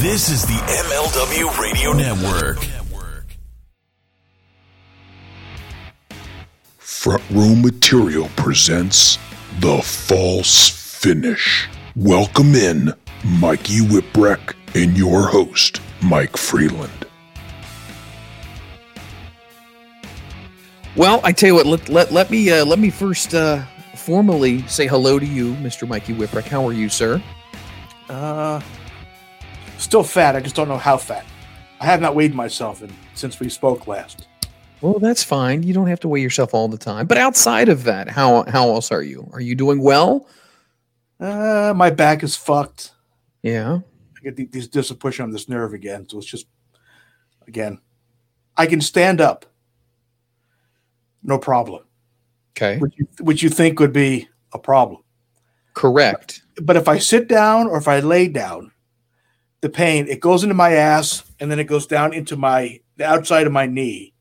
This is the MLW Radio Network. Front Row Material presents The False Finish. Welcome in Mikey Whipwreck and your host, Mike Freland. Well, I tell you what, let, let, let me uh, let me first uh, formally say hello to you, Mr. Mikey Whipwreck. How are you, sir? Uh, still fat. I just don't know how fat. I have not weighed myself in, since we spoke last. Well, that's fine. You don't have to weigh yourself all the time. But outside of that, how how else are you? Are you doing well? Uh, my back is fucked. Yeah. I get the- these discs pushing on this nerve again. So it's just, again, I can stand up. No problem. Okay. Which you, which you think would be a problem. Correct. But if I sit down or if I lay down, the pain, it goes into my ass and then it goes down into my, the outside of my knee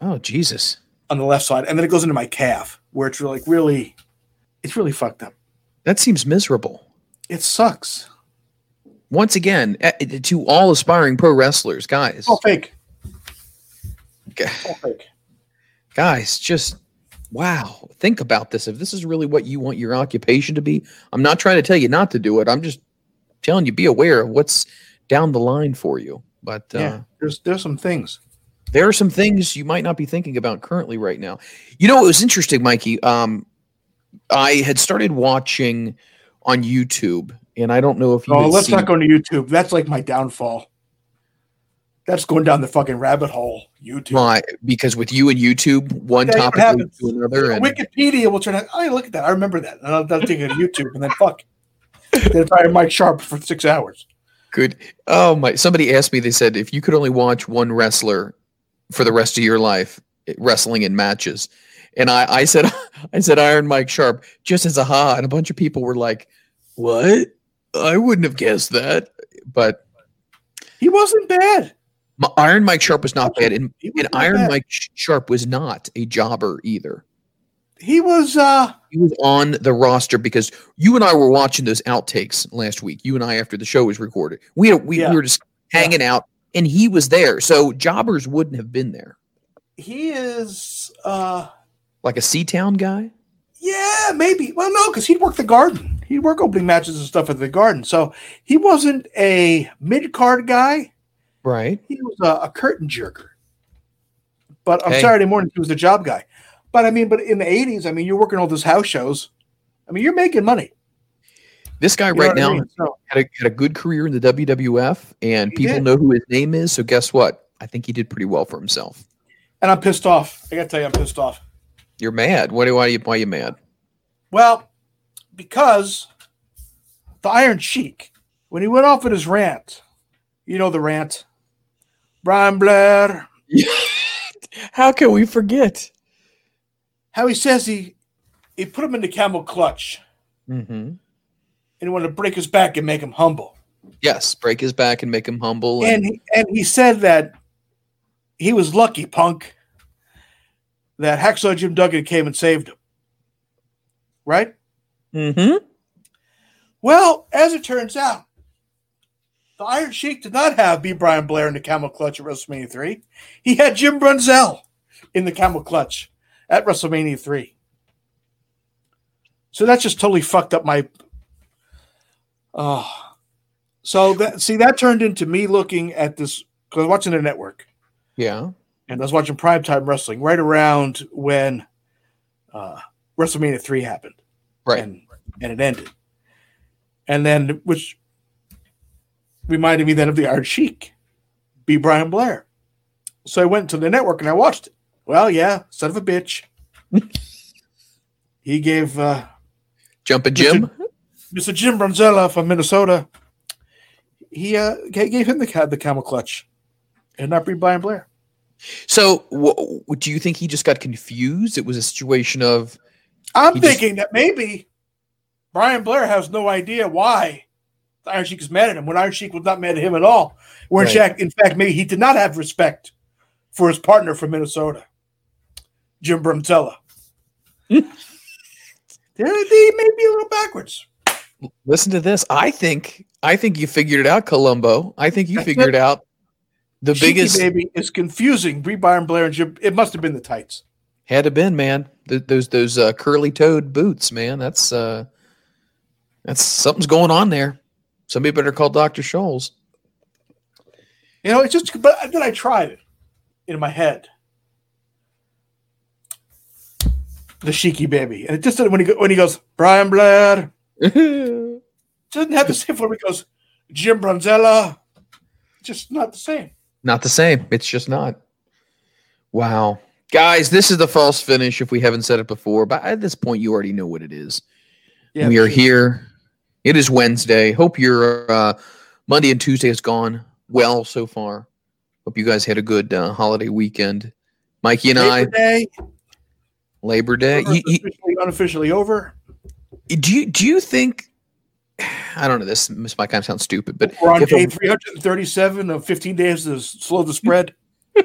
Oh Jesus. on the left side. And then it goes into my calf where it's like really, it's really fucked up. That seems miserable. It sucks. Once again, eh, to all aspiring pro wrestlers, guys, All fake. All fake. guys, just wow. Think about this. If this is really what you want your occupation to be, I'm not trying to tell you not to do it. I'm just telling you be aware of what's down the line for you. But uh, Yeah. There's there's some things. there are some things you might not be thinking about currently right now. You know, it was interesting, Mikey. Um, I had started watching on YouTube, and I don't know if you. Oh, let's seen- not go to YouTube. That's like my downfall. That's going down the fucking rabbit hole. YouTube. Why? Because with you and YouTube, one Yeah, topic to another, and Wikipedia will turn out. Oh, look at that! I remember that. And I'll, I'll take it to YouTube, and then fuck. Then try Mike Sharpe for six hours. good. Oh my! Somebody asked me. They said if you could only watch one wrestler for the rest of your life, eh, wrestling in matches, and I, I said, I said Iron Mike Sharpe, just as a ha, and a bunch of people were like, "What? I wouldn't have guessed that." But He wasn't bad. Iron Mike Sharpe was not bad, and, and Iron bad. Mike Sharpe was not a jobber either. He was. uh He was on the roster because you and I were watching those outtakes last week. You and I, after the show was recorded, we we, Yeah. we were just hanging out, and he was there. So jobbers wouldn't have been there, He is. uh like a C Town guy. Yeah, maybe. Well, no, because he'd work the garden. He'd work opening matches and stuff at the garden. So he wasn't a mid card guy. Right. He was a, a curtain jerker. But on Hey. Saturday morning, he was the job guy. But I mean, but in the '80s, I mean, you're working all those house shows. I mean, you're making money. This guy You right what I now mean? So, had, a, had a good career in the WWF, and people did. know who his name is. So guess what? I think he did pretty well for himself. and I'm pissed off. I got to tell you, I'm pissed off. You're mad. Why do why you why you mad? Well, because the Iron Sheik, when he went off with his rant, you know the rant. Brian Blair, How can we forget? How he says he he put him in the camel clutch Mm-hmm. and he wanted to break his back and make him humble. Yes, break his back and make him humble. And he, and he said that he was lucky, punk, that Hacksaw Jim Duggan came and saved him. Right? mm-hmm. Well, as it turns out, the Iron Sheik did not have B. Brian Blair in the camel clutch at WrestleMania 3. He had Jim Brunzell in the camel clutch at WrestleMania 3. So that's just totally fucked up my. Oh. So that see that turned into me looking at this because I was watching the network Yeah. and I was watching primetime wrestling right around when uh, WrestleMania 3 happened Right. and and it ended. And then which reminded me then of the Iron Sheik, B. Brian Blair. So I went to the network and I watched it. Well, yeah, son of a bitch. he gave uh, Jumpin' Jim. Mr. Jim Bronzella from Minnesota. He uh, gave him the the camel clutch, and not. Brian Blair. So, wh- do you think he just got confused? It was a situation of I'm He just- thinking that maybe Brian Blair has no idea why Iron Sheik is mad at him when Iron Sheik was not mad at him at all. Where Right. in fact, maybe he did not have respect for his partner from Minnesota, Jim Brumtella. they they may be a little backwards. Listen to this. I think I think you figured it out, Columbo. I think you figured it. out the Cheeky biggest baby is confusing. Brie Byron Blair and Jim. It must have been the tights. had to been, man. Th- those those uh, curly toed boots, man. That's uh that's something's going on there. Somebody better call Dr. Scholl's. You know, it's just. But then I tried it in my head. The Cheeky baby, and it just when he when he goes Brian Blair doesn't have the same form. He goes Jim Bronzella, just not the same. Not the same. It's just not. Wow. Guys, this is the false finish if we haven't said it before, but at this point you already know what it is. Yeah, we are sure. here. It is Wednesday. Hope your uh, Monday and Tuesday has gone well so far. Hope you guys had a good uh, holiday weekend. Mikey and Labor Day, I, Labor Day. You- you- unofficially over. do you do you think? I don't know. This this might kind of sound stupid, but We're on day 337 of 15 days to slow the spread.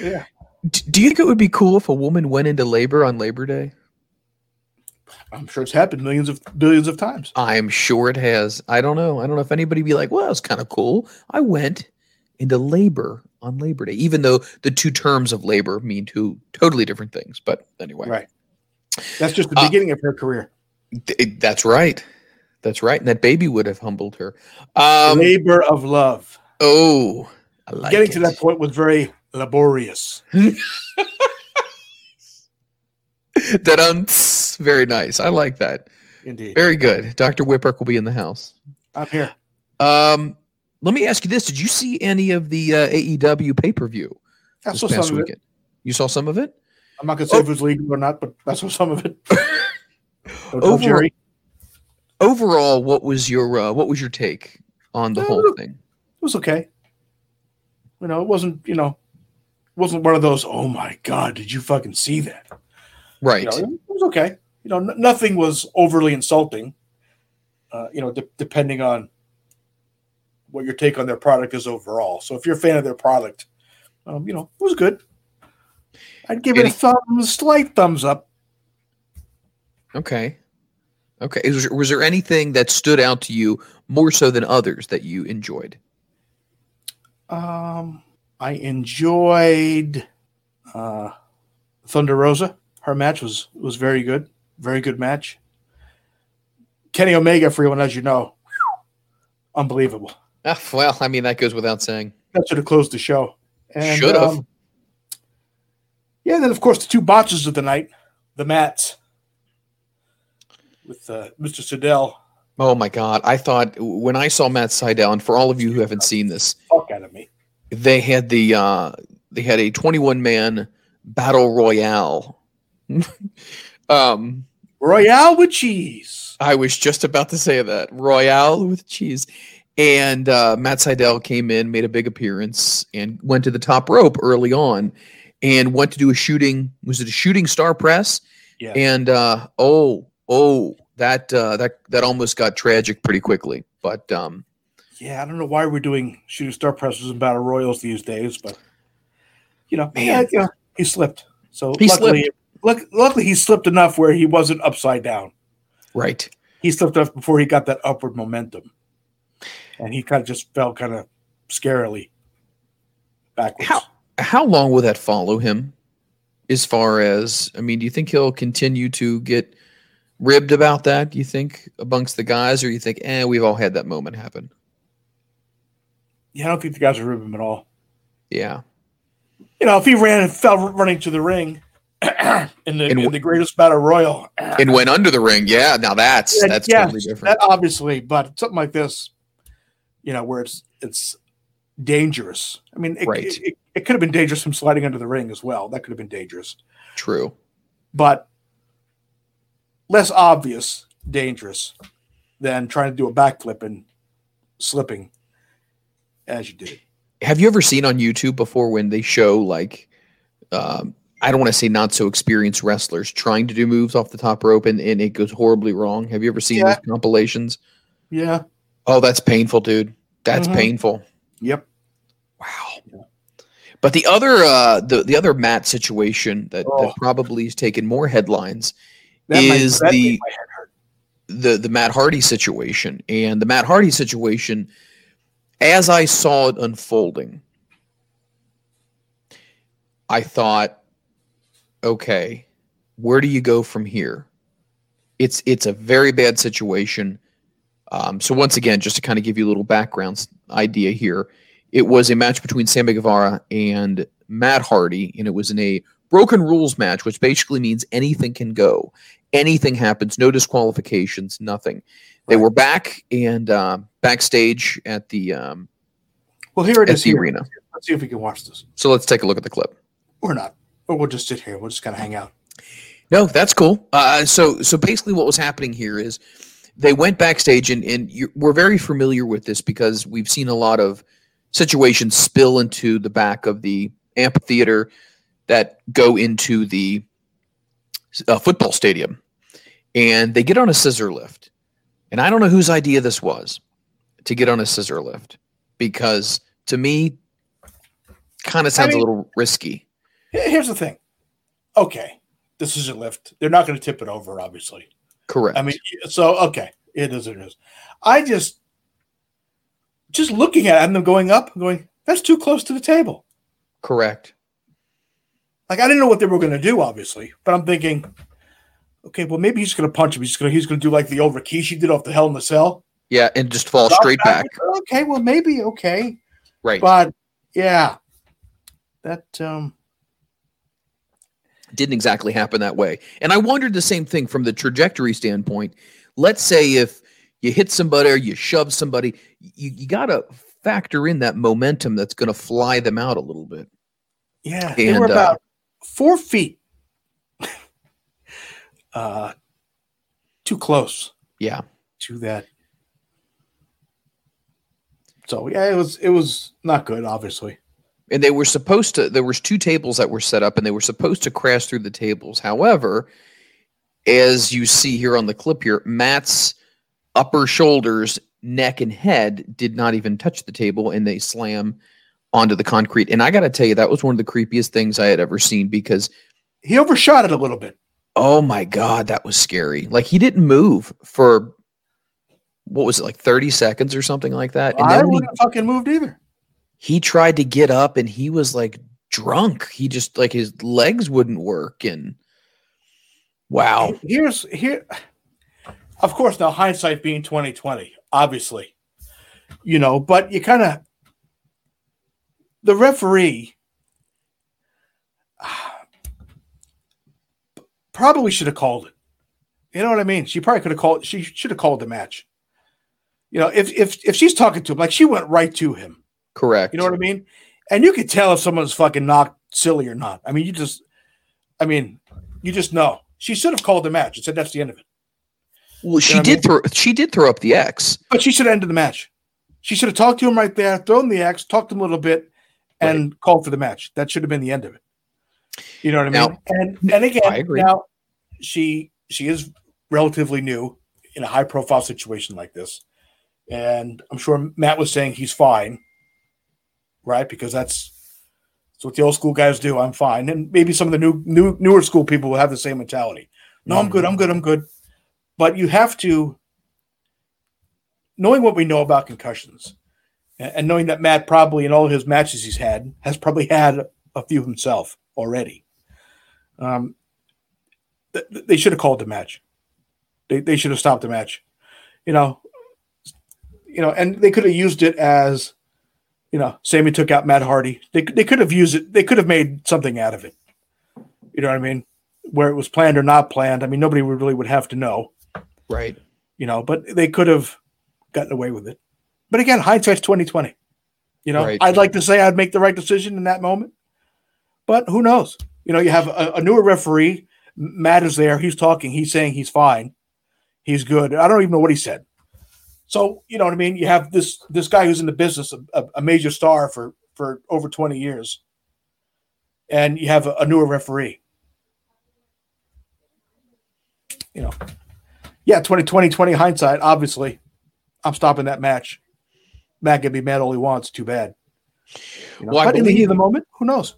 yeah. do you think it would be cool if a woman went into labor on Labor Day? I'm sure it's happened millions of billions of times. I'm sure it has. I don't know. I don't know if anybody be like, well, it's kind of cool. I went into labor on Labor Day, even though the two terms of labor mean two totally different things. But anyway, Right. That's just the Uh, beginning of her career. th- that's right. That's right. And that baby would have humbled her. Um, Labor of love. oh, I like Getting to that point was very laborious. that um, very nice. I like that. Indeed. Very good. Dr. Whipwreck will be in the house. I'm here. Um, let me ask you this: Did you see any of the uh, AEW pay per view this saw past some of it. weekend? You saw some of it. I'm not going to say if it was legal or not, but I saw some of it. Overall-. Overall, what was your uh, what was your take on the Uh, whole thing? It was okay. You know, it wasn't, you know, it wasn't one of those, oh my God, did you fucking see that? Right. You know, it was okay. You know, n- nothing was overly insulting. Uh, you know, de- depending on what your take on their product is overall. So if you're a fan of their product, um, you know, it was good. I'd give it a thumb, slight thumbs up. Okay. Okay. Is, was there anything that stood out to you more so than others that you enjoyed? Um, I enjoyed uh, Thunder Rosa. Her match was was very good, very good match. Kenny Omega, for everyone as you know, unbelievable. Ah, well, I mean that goes without saying. That should have closed the show. Should have. um, yeah, then of course the two botches of the night, the mats with uh, Mr. Sydal. Oh my God! I thought when I saw Matt Sydal, and for all of you who haven't seen this, Fuck out of me. they had the uh, they had a 21 man battle royale. um, Royale with cheese. I was just about to say that royale with cheese. And uh, Matt Sydal came in, made a big appearance, and went to the top rope early on, and went to do a shooting. Was it a shooting star press? Yeah. And uh, oh, oh, that uh, that that almost got tragic pretty quickly. But um, Yeah, I don't know why we're doing shooting star presses and battle royals these days, but you know, Man. yeah, you know, he slipped. So He luckily, luck, luckily he slipped enough where he wasn't upside down. right, He slipped enough before he got that upward momentum, and he kind of just fell kind of scarily backwards. How- how long will that follow him? As far as I mean, do you think he'll continue to get ribbed about that? Do you think amongst the guys, or you think, eh, we've all had that moment happen? Yeah, I don't think the guys are ribbing him at all. Yeah. You know, if he ran and fell running to the ring in the in the greatest battle royal, and went under the ring. Yeah, now that's Yeah, that's yes, totally different. That obviously, but something like this, you know, where it's it's dangerous. I mean, it, Right. it, it, it could have been dangerous from sliding under the ring as well. That could have been dangerous, True. but less obvious dangerous than trying to do a backflip and slipping as you did. Have you ever seen on YouTube before when they show like, um, I don't want to say not so experienced wrestlers trying to do moves off the top rope and, and it goes horribly wrong? Have you ever seen Yeah. those compilations? Yeah. Oh, that's painful, dude. That's Mhm. painful. Yep. Wow. But the other uh the, the other Matt situation that, Oh. that probably has taken more headlines That might- is the head hurt. the the Matt Hardy situation and the Matt Hardy situation as I saw it unfolding I thought okay where do you go from here it's it's a very bad situation um, so once again just to kind of give you a little background idea here it was a match between Sammy Guevara and Matt Hardy and it was in a broken rules match which basically means anything can go anything happens, no disqualifications, nothing. They Right. were back and uh, backstage at the um, Well, here it at the here. arena. Let's see if we can watch this. So let's take a look at the clip. Or not. Or we'll just sit here. We'll just kind of hang out. No, that's cool. Uh, so so basically, what was happening here is they went backstage, and and we're very familiar with this because we've seen a lot of situations spill into the back of the amphitheater that go into the uh, football stadium, and they get on a scissor lift, and I don't know whose idea this was to get on a scissor lift because to me, kind of sounds mean- a little risky. Here's the thing. Okay. This is a lift. They're not going to tip it over, obviously. Correct. I mean, so, okay. it is it is. I just, just looking at them going up, going, that's too close to the table. correct. Like, I didn't know what they were going to do, obviously, but I'm thinking, okay, well, maybe he's going to punch him. He's going to, he's going to do like the old Rikishi did off the Hell in the Cell. Yeah, and just fall Drop straight back. Okay, well, maybe okay, Right. but yeah, that um, Didn't exactly happen that way. And I wondered the same thing from the trajectory standpoint. Let's say if you hit somebody or you shove somebody, you, you got to factor in that momentum that's going to fly them out a little bit. yeah, they were And, uh, about four feet, uh, too close Yeah. to that. So yeah, it was it was not good, obviously. And they were supposed to, there was two tables that were set up and they were supposed to crash through the tables. However, as you see here on the clip here, Matt's upper shoulders, neck, and head did not even touch the table and they slam onto the concrete. And I got to tell you, that was one of the creepiest things I had ever seen because, He overshot it a little bit. oh my God, that was scary. Like he didn't move for what was it, like 30 seconds or something like that. And I wouldn't have fucking moved either. He, tried to get up and he was like drunk. He just like his legs wouldn't work. And wow. Here's here, of course. Now hindsight being twenty twenty, obviously, you know, but you kind of the referee probably should have called it. You know what I mean? She probably could have called. She should have called the match. You know, if if if she's talking to him, like she went right to him. Correct. You know what I mean? And you could tell if someone's fucking knocked silly or not. I mean, you just, I mean, you just know. She should have called the match and said that's the end of it. Well, she know what I did throw she did throw up the X. But she should have ended the match. She should have talked to him right there, thrown the X, talked to him a little bit, and called for the match. That should have been the end of it. You know what I mean? Now- and and again, I agree. now she she is relatively new in a high profile situation like this. And I'm sure Matt was saying he's fine, right? Because that's that's what the old school guys do. I'm fine. And maybe some of the new new newer school people will have the same mentality. No, I'm good, I'm good, I'm good. But you have to knowing what we know about concussions and, knowing that Matt probably in all his matches he's had has probably had a few himself already. Um, th- they should have called the match. They, they should have stopped the match. You know, you know, and they could have used it as, you know, Sammy took out Matt Hardy. They they could have used it. They could have made something out of it. You know what I mean? Where it was planned or not planned. I mean, nobody would really would have to know Right. you know, but they could have gotten away with it. But again, hindsight's twenty twenty. You know, Right. I'd like to say I'd make the right decision in that moment, but who knows? You know, you have a, a newer referee. Matt is there. He's talking. He's saying he's fine. He's good. I don't even know what he said. So you know what I mean. You have this this guy who's in the business, a, a major star for for over twenty years, and you have a, a newer referee. You know, yeah, 2020, 20 hindsight, obviously. I'm stopping that match. Matt can be mad all he wants. Too bad. You know, Well, but in the heat of the moment, who knows?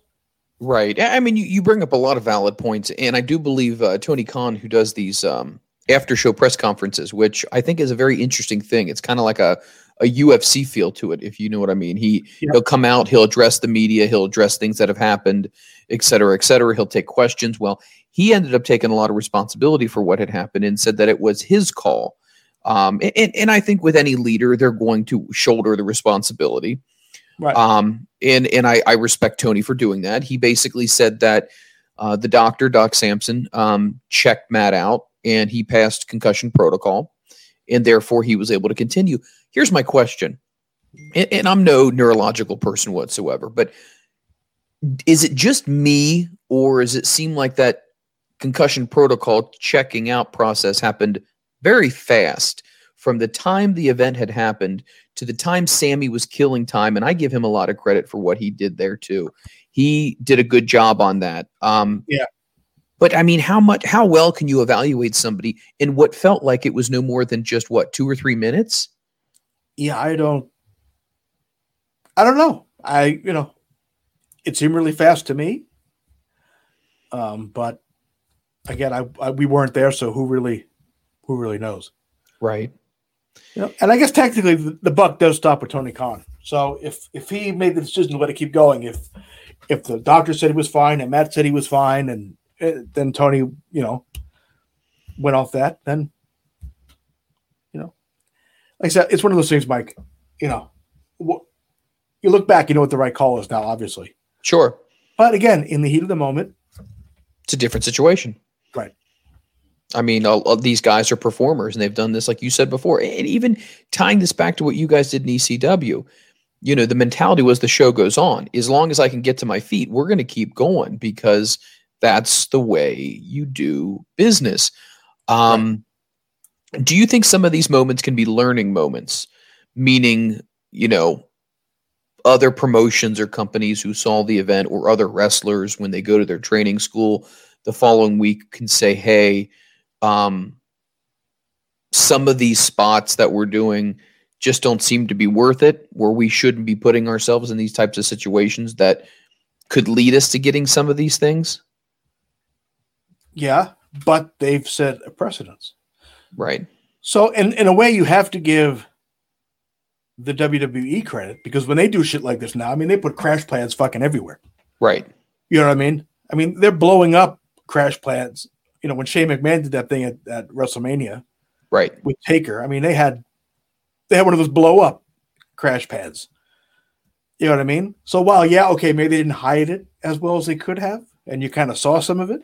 Right. I I mean, you, you bring up a lot of valid points, and I do believe uh, Tony Khan, who does these um, after show press conferences, which I think is a very interesting thing. It's kind of like a a UFC feel to it, if you know what I mean. He Yeah. he'll come out, he'll address the media, he'll address things that have happened, et cetera, et cetera. He'll take questions. Well, he ended up taking a lot of responsibility for what had happened and said that it was his call. Um, and, and I think with any leader, they're going to shoulder the responsibility. Right. Um, and and I, I respect Tony for doing that. He basically said that uh, the doctor, Doc Sampson, um, checked Matt out and he passed concussion protocol, and therefore he was able to continue. Here's my question, and, and I'm no neurological person whatsoever, but is it just me, or does it seem like that concussion protocol checking out process happened very fast from the time the event had happened to the time Sammy was killing time? And I give him a lot of credit for what he did there too. He did a good job on that. Um, Yeah. But I mean, how much, how well can you evaluate somebody in what felt like it was no more than just what two or three minutes? yeah, I don't. I don't know. I you know, it seemed really fast to me. Um, but again, I, I we weren't there, so who really, who really knows? Right. You know, and I guess technically the, the buck does stop with Tony Khan. So if if he made the decision to let it keep going, if if the doctor said he was fine and Matt said he was fine, and Eh, then Tony, you know, went off that, then you know, like I said, it's one of those things, Mike. You know, wh- you look back, you know what the right call is now, obviously. Sure. But again, in the heat of the moment, It's a different situation. Right. I mean, all, all these guys are performers and they've done this, like you said before. And even tying this back to what you guys did in ECW, you know, the mentality was the show goes on. As long as I can get to my feet, we're going to keep going because that's the way you do business. Um, Do you think some of these moments can be learning moments? Meaning, you know, other promotions or companies who saw the event or other wrestlers when they go to their training school the following week can say, hey, um, some of these spots that we're doing just don't seem to be worth it, where we shouldn't be putting ourselves in these types of situations that could lead us to getting some of these things. Yeah, but they've set a precedence. Right. So, in, in a way, you have to give the WWE credit because when they do shit like this now, I mean, they put crash pads fucking everywhere. Right. You know what I mean? I mean, they're blowing up crash pads. You know, when Shane McMahon did that thing at, at WrestleMania Right. with Taker, I mean, they had they had one of those blow up crash pads. You know what I mean? So while yeah, okay, maybe they didn't hide it as well as they could have, and you kind of saw some of it.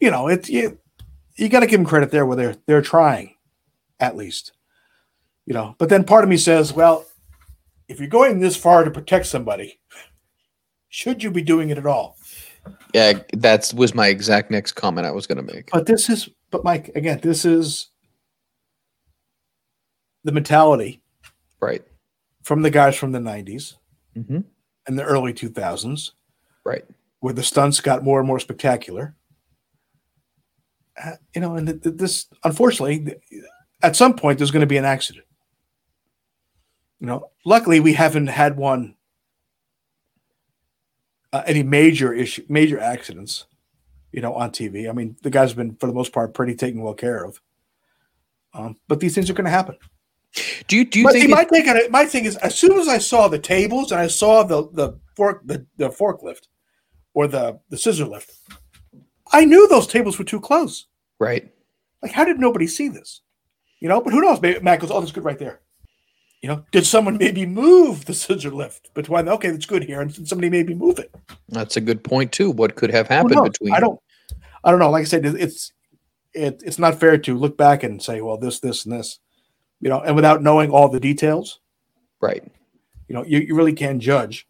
You know, it's you, you got to give them credit there where they're they're trying, at least. You know, but then part of me says, well, if you're going this far to protect somebody, should you be doing it at all? Yeah, that was my exact next comment I was going to make. But this is, but Mike, again, this is the mentality Right. from the guys from the 90s hmm and the early 2000s, Right. where the stunts got more and more spectacular. Uh, you know, and th- th- this, unfortunately, at some point, there's going to be an accident. You know, luckily, we haven't had one, uh, any major issue, major accidents, you know, on TV. I mean, the guys have been, for the most part, pretty taken well care of. Um, but these things are going to happen. Do you do you But think see, my take on it, my thing is, as soon as I saw the tables and I saw the the fork the, the forklift or the the scissor lift, I knew those tables were too close. right? Like, how did nobody see this? You know, but who knows? Maybe Matt goes, "Oh, that's good right there." You know, did someone maybe move the scissor lift between? Okay, that's good here, and somebody maybe move it. That's a good point too. What could have happened between? I don't, I don't know. Like I said, it- it's it, it's not fair to look back and say, "Well, this, this, and this," you know, and without knowing all the details, Right. you know, you, you really can't judge.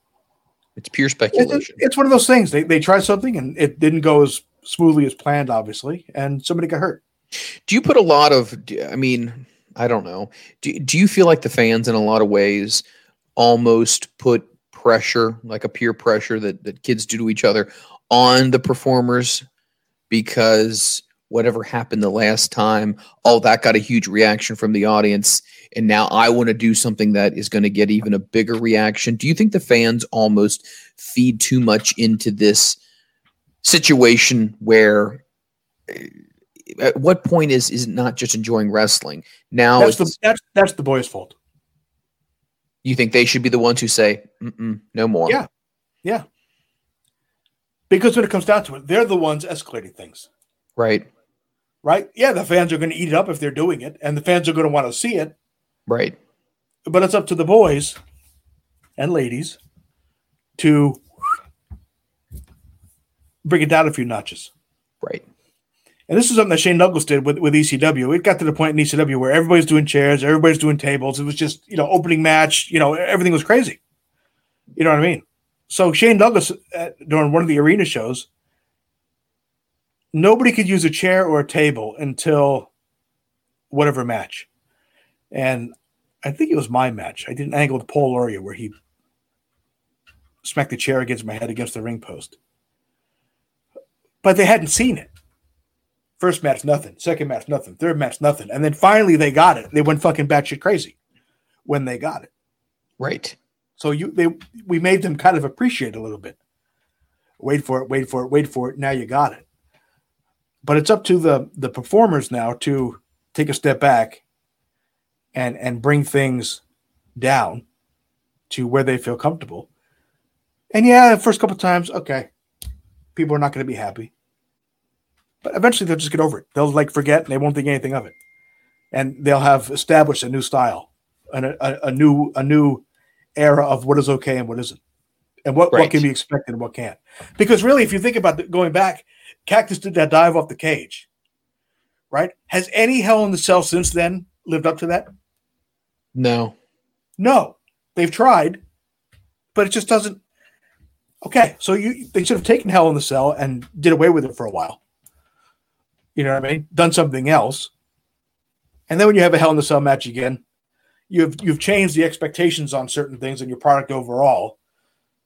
It's pure It- it- speculation. it's one of those things. They they tried something and it didn't go as smoothly as planned, obviously, and somebody got hurt. do you put a lot of? I mean, I don't know. Do do you feel like the fans, in a lot of ways, almost put pressure, like a peer pressure that that kids do to each other, on the performers because whatever happened the last time, oh, that got a huge reaction from the audience. And now I want to do something that is going to get even a bigger reaction. Do you think the fans almost feed too much into this situation where eh, at what point is is it not just enjoying wrestling? Now That's the that's that's the boys' fault. you think they should be the ones who say, Mm-mm, "No more." Yeah. Yeah. Because when it comes down to it, they're the ones escalating things, Right. right? Yeah, the fans are going to eat it up if they're doing it, and the fans are going to want to see it. Right. But it's up to the boys and ladies to bring it down a few notches. Right. And this is something that Shane Douglas did with, with ECW. It got to the point in ECW where everybody's doing chairs, everybody's doing tables. It was just, you know, opening match, you know, everything was crazy. You know what I mean? So Shane Douglas, uh, during one of the arena shows, nobody could use a chair or a table until whatever match. And I think it was my match. I did an angle with Paul Loria where he smacked the chair against my head against the ring post. But they hadn't seen it. First match, nothing. Second match, nothing. Third match, nothing. And then finally they got it. They went fucking batshit crazy when they got it. Right. So you they we made them kind of appreciate a little bit. Wait for it, wait for it, wait for it. Now you got it. But it's up to the the performers now to take a step back and and bring things down to where they feel comfortable. And yeah, the first couple times, okay, people are not going to be happy. But eventually they'll just get over it. They'll like forget and they won't think anything of it. And they'll have established a new style and a, a, new a new era of what is okay and what isn't, and what, what can be expected and what can't. Because really, if you think about it, going back, Cactus did that dive off the cage, right? Has any Hell in the Cell since then lived up to that? No. No, they've tried, but it just doesn't. Okay, so you they should have taken Hell in the Cell and did away with it for a while. You know what I mean? Done something else, and then when you have a Hell in the Cell match again, you've you've changed the expectations on certain things and your product overall.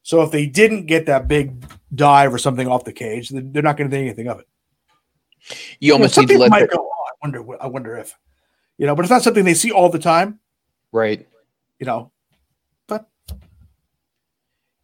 So if they didn't get that big dive or something off the cage, then they're not going to think anything of it. You almost some need to let might the, go, oh, I wonder, I wonder if, you know, but it's not something they see all the time. right. You know, but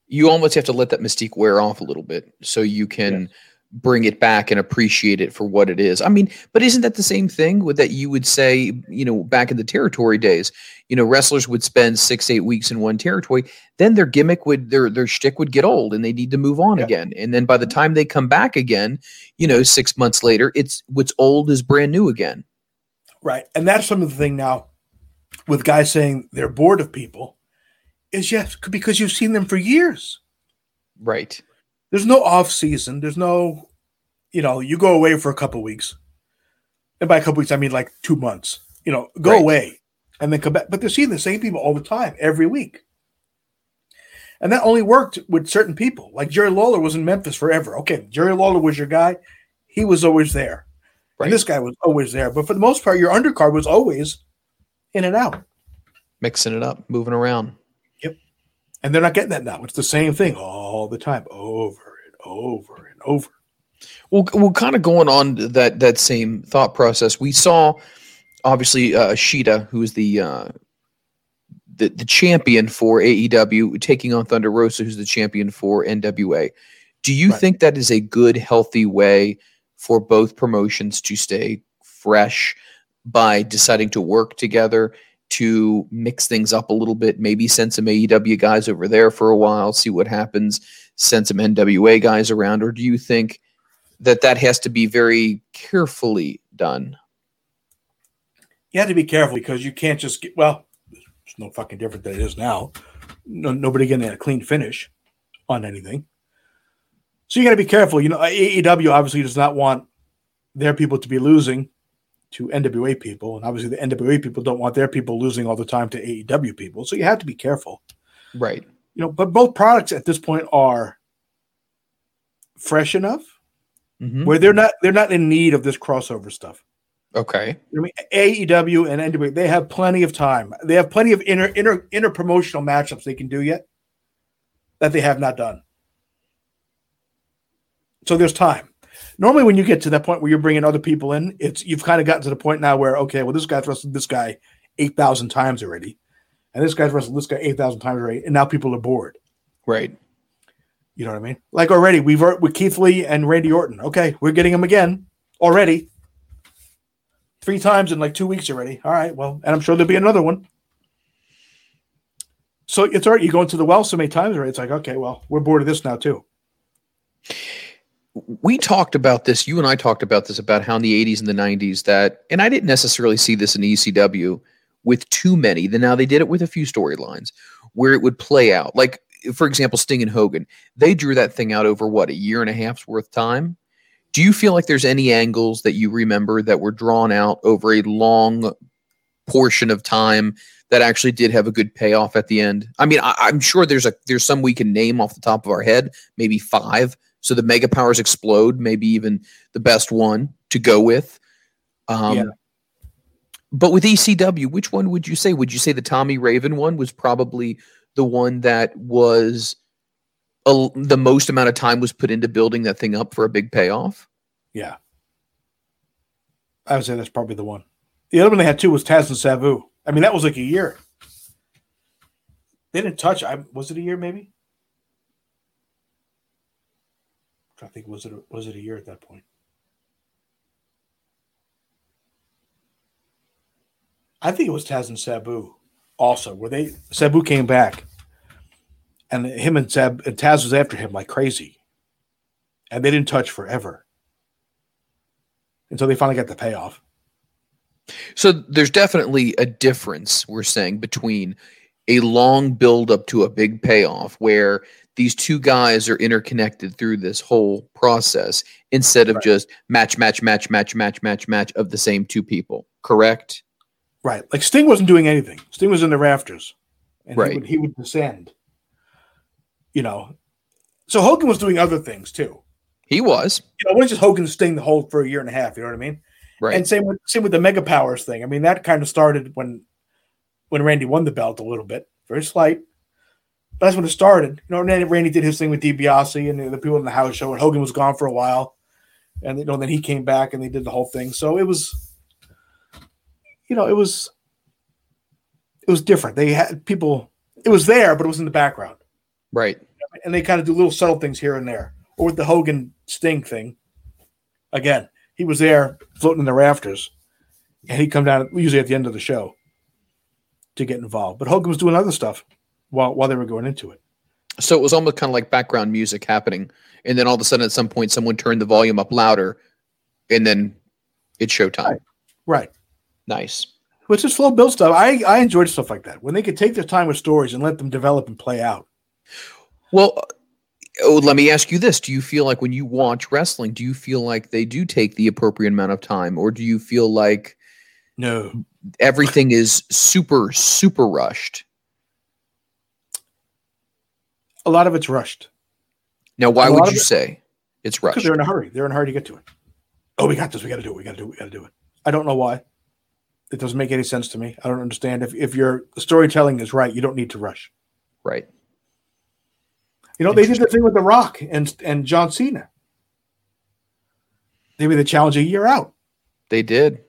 You almost have to let that mystique wear off a little bit so you can bring it back and appreciate it for what it is. I mean, but isn't that the same thing with that you would say, you know, back in the territory days, you know, wrestlers would spend six, eight weeks in one territory, then their gimmick would their their shtick would get old and they need to move on Yeah. again. And then by the time they come back again, you know, six months later, it's what's old is brand new again. Right. And that's some of the thing now with guys saying they're bored of people is yes, because you've seen them for years. Right. There's no off season. There's no, you know, you go away for a couple weeks. And by a couple weeks, I mean like two months. You know, go Right. away and then come back. But they're seeing the same people all the time, every week. And that only worked with certain people. Like Jerry Lawler was in Memphis forever. Okay, Jerry Lawler was your guy. He was always there. Right. And this guy was always there. But for the most part, your undercard was always in and out. Mixing it up, moving around. And they're not getting that now. It's the same thing all the time, over and over and over. Well, well, kind of going on that that same thought process. We saw obviously uh, Shida, who is the uh, the the champion for AEW, taking on Thunder Rosa, who's the champion for NWA. Do you Right. think that is a good, healthy way for both promotions to stay fresh by deciding to work together? To mix things up a little bit, maybe send some AEW guys over there for a while, see what happens, send some NWA guys around, or do you think that that has to be very carefully done. You have to be careful because you can't just get, well, it's no fucking different than it is now. No, nobody getting a clean finish on anything. So you got to be careful. You know, AEW obviously does not want their people to be losing to NWA people. And obviously the NWA people don't want their people losing all the time to AEW people. So you have to be careful. Right. you know, but both products at this point are fresh enough Mhm. where they're not they're not in need of this crossover stuff. Okay. I mean, AEW and NWA they have plenty of time. They have plenty of inter inter inter promotional matchups they can do yet that they have not done. So there's time. Normally, when you get to that point where you're bringing other people in, it's you've kind of gotten to the point now where okay, well, this guy's wrestled this guy eight thousand times already, and this guy's wrestled this guy eight thousand times already, and now people are bored. Right. You know what I mean? Like already, we've with Keith Lee and Randy Orton. Okay, we're getting them again already. three times in like two weeks already. All right, well, and I'm sure there'll be another one. So it's all right. You go into the well so many times, right? It's like, okay, well, we're bored of this now too. We talked about this. You and I talked about this about how in the 80s and the 90s that, and I didn't necessarily see this in ECW with too many. Then now they did it with a few storylines where it would play out. Like, for example, Sting and Hogan, they drew that thing out over what, a year and a half's worth time? Do you feel like there's any angles that you remember that were drawn out over a long portion of time that actually did have a good payoff at the end? I mean, I, I'm sure there's a there's some we can name off the top of our head, maybe five. So the mega powers explode, maybe even the best one to go with. Um, Yeah. But with ECW, which one would you say? Would you say the Tommy Raven one was probably the one that was a, the most amount of time was put into building that thing up for a big payoff? Yeah. I would say that's probably the one. The other one they had too was Taz and Sabu. I mean, that was like a year. They didn't touch. I was it a year maybe? I think was it was it a year at that point? I think it was Taz and Sabu also, where they Sabu came back, and him and Sab and Taz was after him like crazy, and they didn't touch forever until they finally got the payoff. So there's definitely a difference, we're saying, between a long build up to a big payoff where these two guys are interconnected through this whole process instead of Right. just match, match, match, match, match, match, match of the same two people. Correct? Right, like Sting wasn't doing anything. Sting was in the rafters, and Right. he, would, he would descend. You know, so Hogan was doing other things too. He was. You know, it wasn't just Hogan Sting the whole for a year and a half. You know what I mean? Right. And same with same with the Mega Powers thing. I mean, that kind of started when when Randy won the belt a little bit, very slight. That's when it started. You know, Randy did his thing with DiBiase and the people in the house show, and Hogan was gone for a while, and you know, then he came back and they did the whole thing. So it was, you know, it was it was different. They had people. It was there, but it was in the background, right. and they kind of do little subtle things here and there. Or with the Hogan Sting thing, again, he was there floating in the rafters, and he'd come down usually at the end of the show to get involved. But Hogan was doing other stuff while while they were going into it. So it was almost kind of like background music happening. And then all of a sudden, at some point, someone turned the volume up louder, and then it's showtime. Right. Right. Nice. Which is slow build stuff. I, I enjoyed stuff like that when they could take their time with stories and let them develop and play out. Well, oh, let me ask you this: Do you feel like when you watch wrestling, do you feel like they do take the appropriate amount of time, or do you feel like No, everything is super, super rushed? A lot of it's rushed Now, why would you it- say it's rushed? because they're in a hurry. They're in a hurry to get to it. Oh, we got this. We got to do it. We got to do it. We got to do it. I don't know why. It doesn't make any sense to me. I don't understand. If if your storytelling is right, you don't need to rush. Right. You know, they did the thing with The Rock and and John Cena. They made the challenge a year out, They did.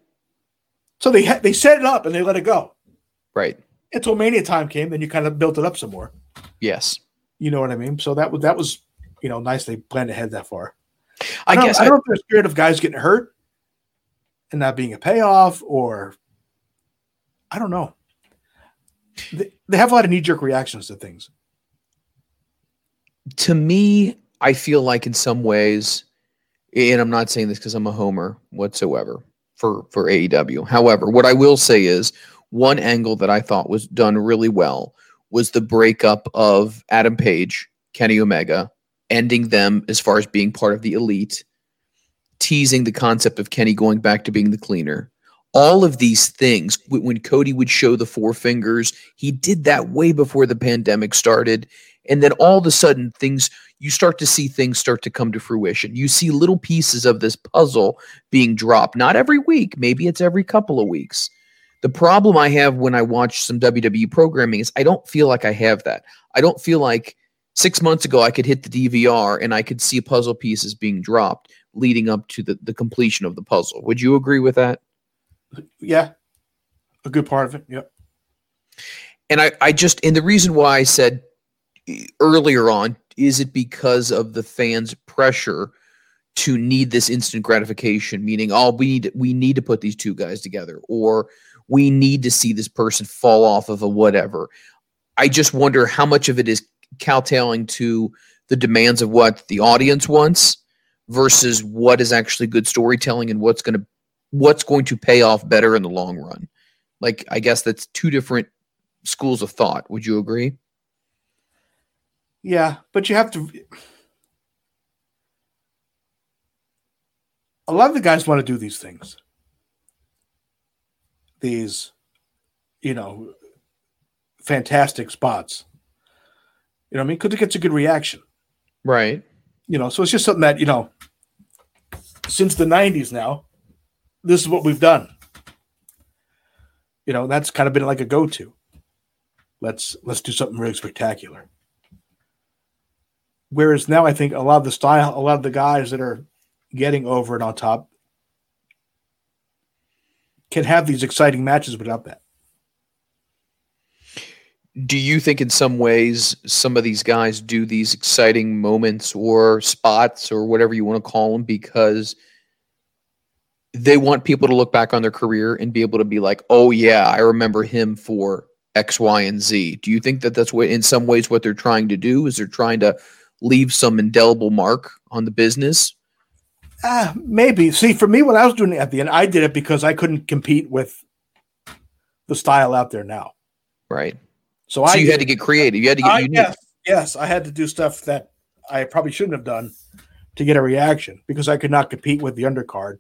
so they had they set it up and they let it go Right. until Mania time came. Then you kind of built it up some more. Yes. You know what I mean? So that was that was you know nice. They planned ahead that far. I, don't, guess I I, don't know if they're scared of guys getting hurt and not being a payoff, or I don't know. They, they have a lot of knee jerk reactions to things. to me, I feel like in some ways, and I'm not saying this because I'm a homer whatsoever for for AEW. However, what I will say is one angle that I thought was done really well was the breakup of Adam Page, Kenny Omega, ending them as far as being part of the elite, teasing the concept of Kenny going back to being the cleaner. All of these things, when Cody would show the four fingers, he did that way before the pandemic started. And then all of a sudden, things you start to see things start to come to fruition. You see little pieces of this puzzle being dropped, not every week, maybe it's every couple of weeks. The problem I have when I watch some WWE programming is I don't feel like I have that. I don't feel like six months ago I could hit the DVR and I could see puzzle pieces being dropped leading up to the, the completion of the puzzle. Would you agree with that? Yeah, a good part of it. Yep. and I, I just and the reason why I said earlier on is it because of the fans' pressure to need this instant gratification, meaning, oh, we need we need to put these two guys together, or we need to see this person fall off of a whatever. I just wonder how much of it is cowtailing to the demands of what the audience wants versus what is actually good storytelling and what's going to what's going to pay off better in the long run. Like I guess that's two different schools of thought. Would you agree? Yeah, but you have to. A lot of the guys want to do these things. These, you know, fantastic spots. You know what I mean? Because it gets a good reaction. Right. You know, so it's just something that, you know, since the 90s now, this is what we've done. You know, that's kind of been like a go-to. Let's let's do something really spectacular. Whereas now I think a lot of the style, a lot of the guys that are getting over and on top can have these exciting matches without that. Do you think in some ways some of these guys do these exciting moments or spots or whatever you want to call them because they want people to look back on their career and be able to be like, "Oh yeah, I remember him for X, Y, and Z." Do you think that that's what in some ways what they're trying to do is they're trying to leave some indelible mark on the business? Ah, maybe. See, for me, when I was doing it at the end, I did it because I couldn't compete with the style out there now. Right. So, So I you had to get creative. You had to get I, unique. yes, yes, I had to do stuff that I probably shouldn't have done to get a reaction because I could not compete with the undercard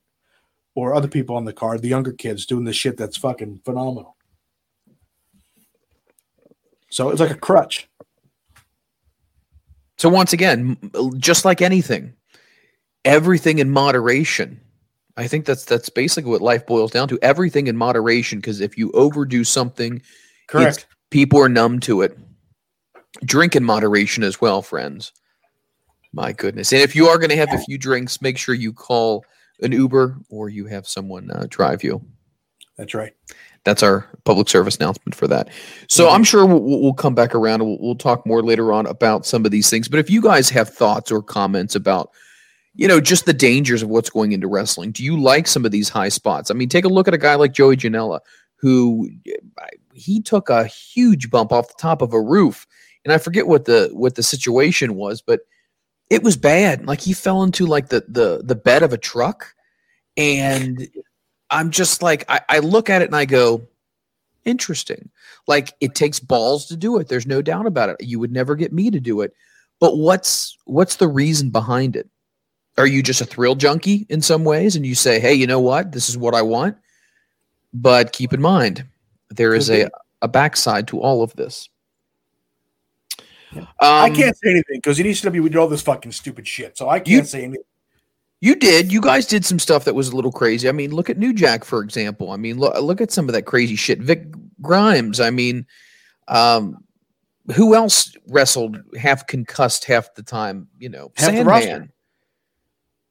or other people on the card, the younger kids doing the shit that's fucking phenomenal. So it's like a crutch. So once again, just like anything, everything in moderation. I think that's that's basically what life boils down to. Everything in moderation, because if you overdo something, Correct. people are numb to it. Drink in moderation as well, friends. My goodness. And if you are going to have a few drinks, make sure you call an Uber or you have someone uh, drive you. That's right. That's our public service announcement for that. So Mhm. I'm sure we'll, we'll we'll come back around and we'll, we'll talk more later on about some of these things. But if you guys have thoughts or comments about, you know, just the dangers of what's going into wrestling, do you like some of these high spots? I mean, take a look at a guy like Joey Janela, who uh, he took a huge bump off the top of a roof, and I forget what the what the situation was, but it was bad. Like he fell into like the the the bed of a truck, and I'm just like I, I look at it and I go, interesting. Like it takes balls to do it. There's no doubt about it. You would never get me to do it. But what's what's the reason behind it? Are you just a thrill junkie in some ways and you say, "Hey, you know what? This is what I want." But keep in mind, there is a a backside to all of this. I Um, can't say anything because in ECW we did all this fucking stupid shit. So I can't You- say anything. You did. You guys did some stuff that was a little crazy. I mean, look at New Jack, for example. I mean, look, look at some of that crazy shit. Vic Grimes. I mean, um, who else wrestled half concussed half the time? You know, Half the Sandman.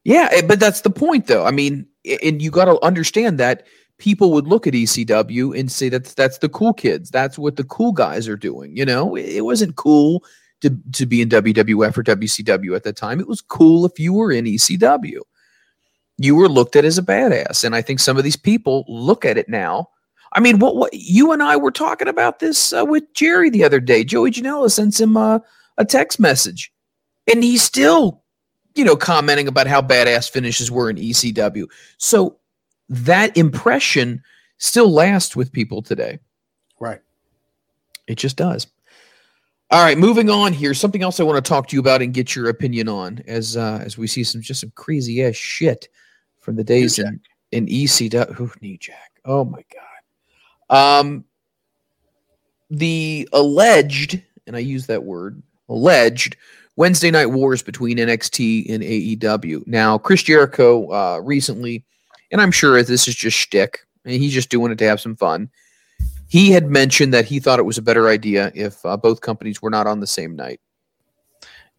Yeah, eh, but that's the point, though. I mean, and you got to understand that people would look at ECW and say that's that's the cool kids. That's what the cool guys are doing. You know, it it wasn't cool to to be in WWF or WCW at the time. It was cool if you were in ECW. You were looked at as a badass, and I think some of these people look at it now. I mean, what what you and I were talking about this uh, with Jerry the other day. Joey Janela sends him uh, a text message, and he still, you know, commenting about how badass finishes were in ECW. So that impression still lasts with people today. Right. It just does. All right, moving on here. Something else I want to talk to you about and get your opinion on as uh, as we see some just some crazy ass shit from the days in in ECW. Ooh, New Jack. Oh my god. Um, the alleged, and I use that word, alleged Wednesday night wars between NXT and AEW. Now, Chris Jericho uh, recently, and I'm sure this is just shtick, and he's just doing it to have some fun. He had mentioned that he thought it was a better idea if uh, both companies were not on the same night.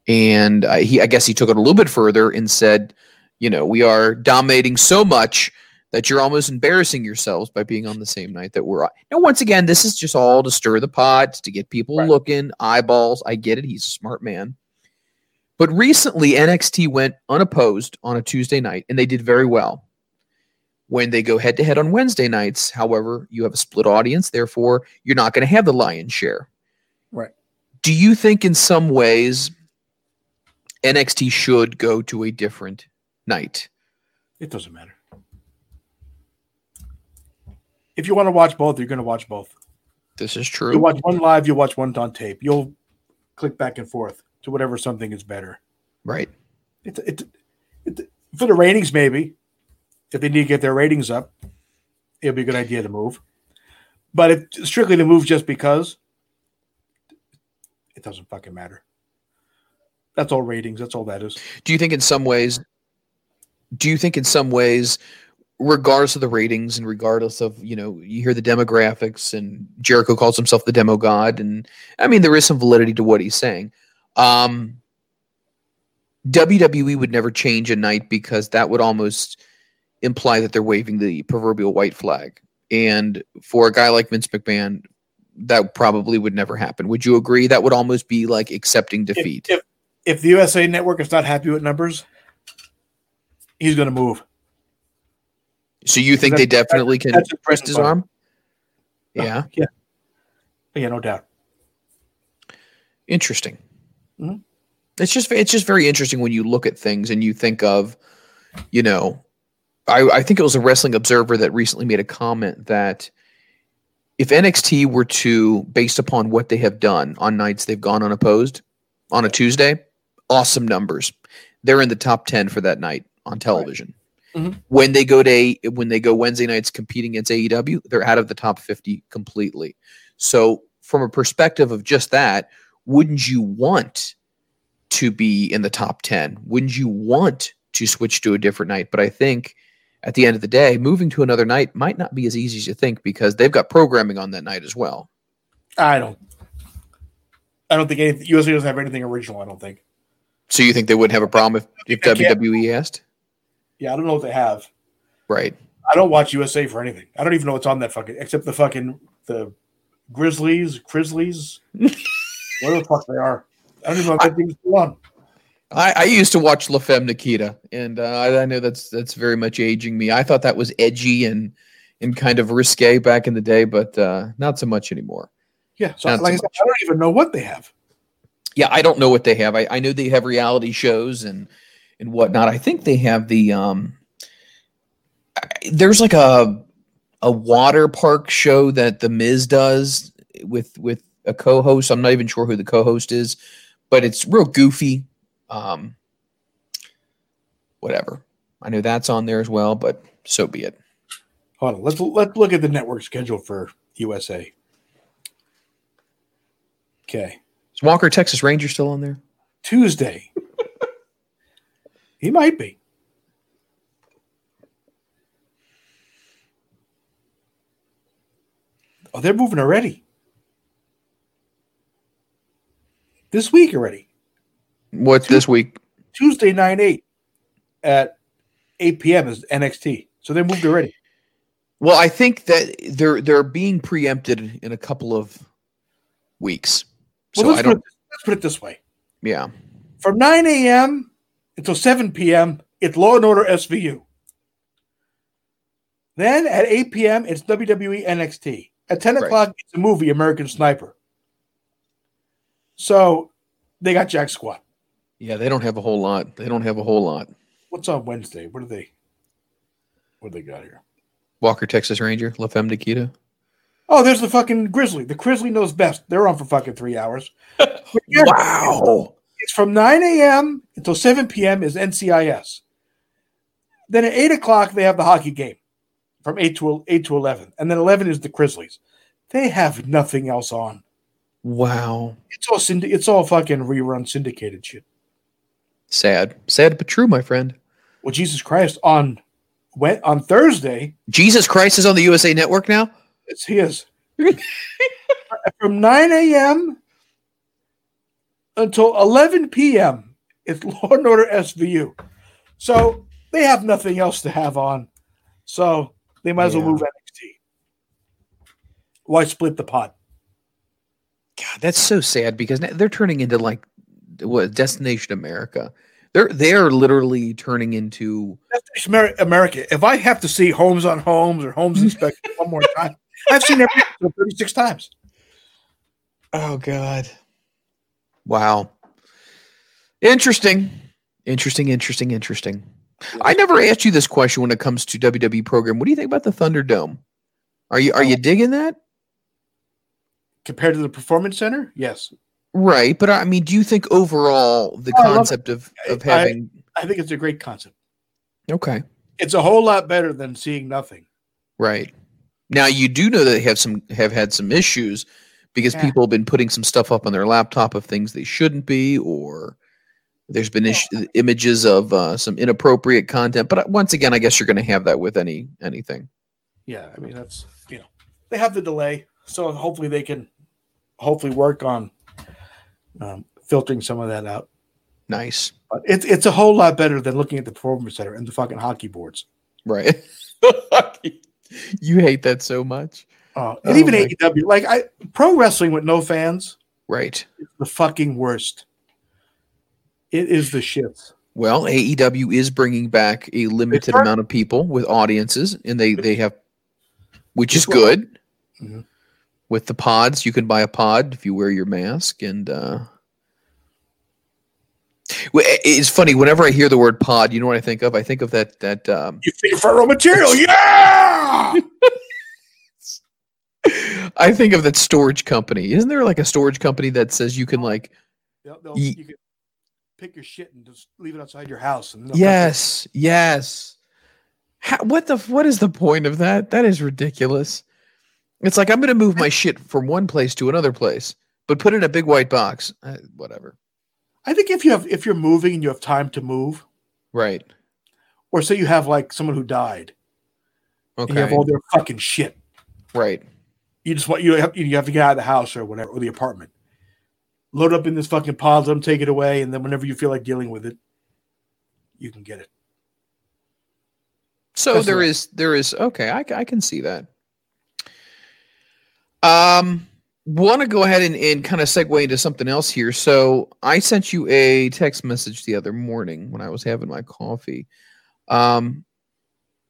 And uh, he, I guess, he took it a little bit further and said, you know, we are dominating so much that you're almost embarrassing yourselves by being on the same night that we're on. Now, once again, this is just all to stir the pot, to get people Right. looking, eyeballs. I get it. He's a smart man. But recently, NXT went unopposed on a Tuesday night, and they did very well. When they go head to head on Wednesday nights, however, you have a split audience, therefore, you're not going to have the lion's share. Right. Do you think, in some ways, NXT should go to a different night? It doesn't matter. If you want to watch both, you're going to watch both. This is true. You watch one live, you watch one on tape. You'll click back and forth to whatever something is better. Right. It, it, it, for the ratings, maybe if they need to get their ratings up, it'll be a good idea to move. But if strictly to move just because, it doesn't fucking matter. That's all ratings. That's all that is. Do you think, in some ways, do you think, in some ways, regardless of the ratings and regardless of you know you hear the demographics and jericho calls himself the demo god and i mean there is some validity to what he's saying um wwe would never change a night because that would almost imply that they're waving the proverbial white flag and for a guy like vince mcmahon that probably would never happen would you agree that would almost be like accepting defeat if, if the USA Network is not happy with numbers, he's going to move. so you think they definitely can twist his arm yeah Yeah. Yeah, no doubt. Interesting. Mhm. It's just it's just very interesting when you look at things and you think of, you know, I, I think it was a Wrestling Observer that recently made a comment that if NXT were to, based upon what they have done on nights they've gone unopposed on a Tuesday, awesome numbers. They're in the top ten for that night on television. Mhm. When they go to when they go Wednesday nights competing against AEW, they're out of the top fifty completely. So, from a perspective of just that, wouldn't you want to be in the top 10? Wouldn't you want to switch to a different night? But I think at the end of the day, moving to another night might not be as easy as you think because they've got programming on that night as well. I don't. I don't think any, USA doesn't have anything original. I don't think. So you think they wouldn't have a problem if, if can't. WWE asked? Yeah, I don't know what they have. Right. I don't watch USA for anything. I don't even know what's on that fucking except the fucking the Chrisleys, Chrisleys, whatever the fuck they are. I don't even know what that thing's still on. I, I used to watch La Femme Nikita, and uh, I, I know that's that's very much aging me. I thought that was edgy and and kind of risque back in the day, but uh, not so much anymore. Yeah, so Not like I said, I don't even know what they have. yeah, I don't know what they have. I, I know they have reality shows and and whatnot. I think they have the um. There's like a a water park show that the Miz does with with a co-host. I'm not even sure who the co-host is, but it's real goofy. Um, whatever. I know that's on there as well, but so be it. Hold on, let's let's look at the network schedule for USA. Okay, Is Walker Texas Ranger still on there? Tuesday. he might be. Oh, they're moving already. This week already. What this week? Tuesday, 9 8 at 8 p.m. is NXT. So they moved already. Well, I think that they're they're being preempted in a couple of weeks. Well, So let's, I don't. it, let's put it this way Yeah. from 9 a.m. until 7 p.m., it's Law and Order SVU. Then at 8 p.m., it's WWE NXT. At 10 Right. o'clock, it's a movie, American Sniper. So they got Jack Squat. Yeah, they don't have a whole lot. They don't have a whole lot. What's on Wednesday? What do they? What do they got here? Walker Texas Ranger, La Femme Nikita. Oh, there's the fucking Chrisley. The Grizzly knows best. They're on for fucking three hours. Wow. It's from 9 a.m. until 7 p.m. is NCIS. Then at 8 o'clock, they have the hockey game from 8 to 8 to 11. And then 11 is the Chrisleys. They have nothing else on. Wow. It's all syndi- it's all fucking rerun syndicated shit. Sad. Sad but true, my friend. Well, Jesus Christ, on went on Thursday, Jesus Christ is on the USA Network now? it's he is. from 9 a.m. until 11 p.m. It's Law and Order SVU. So they have nothing else to have on. So they might as well move NXT. Why split the pot? God, that's so sad because they're turning into like what Destination America. They're they're literally turning into Amer- America. If I have to see Homes on Homes or Homes Inspection one more time, I've seen every 36 times. oh god, wow, interesting, interesting, interesting, interesting. I never asked you this question when it comes to WWE program. What do you think about the Thunderdome? Are you are you oh. digging that? Compared to the Performance Center, yes. Right, but I mean, do you think overall the Oh, concept of of having I think it's a great concept. okay, It's a whole lot better than seeing nothing. right now you do know that they have some have had some issues because Yeah. people have been putting some stuff up on their laptop of things they shouldn't be, or there's been ish- images of uh, some inappropriate content. But uh, once again, I guess you're going to have that with any anything. Yeah, I mean that's you know they have the delay, so hopefully they can hopefully work on um, filtering some of that out. Nice, But it's it's a whole lot better than looking at the performance center and the fucking hockey boards. right? you hate that so much, Uh, and Oh even AEW, like I pro wrestling with no fans, right? the fucking worst. It is the shit. Well, AEW is bringing back a limited amount of people with audiences, and they they have, which is good. Mhm. With the pods, you can buy a pod if you wear your mask, and uh, it's funny. Whenever I hear the word pod, you know what I think of? I think of that that um, You think fertile material, yeah. I think of that storage company. Isn't there like a storage company that says you can like They'll- they'll- you can pick your shit and just leave it outside your house. And Yes, yes. How, what the what is the point of that? That is ridiculous. It's like I'm going to move my shit from one place to another place, but put it in a big white box. Uh, whatever. I think if you have if you're moving and you have time to move, Right. or say you have like someone who died and you have all their fucking shit, Right. you just want you have you have to get out of the house or whatever or the apartment. Load up in this fucking pod, let them take it away, and then whenever you feel like dealing with it, you can get it. So That's there right. is there is okay. I, I can see that. Um, want to go ahead and, and kind of segue into something else here. So I sent you a text message the other morning when I was having my coffee. Um,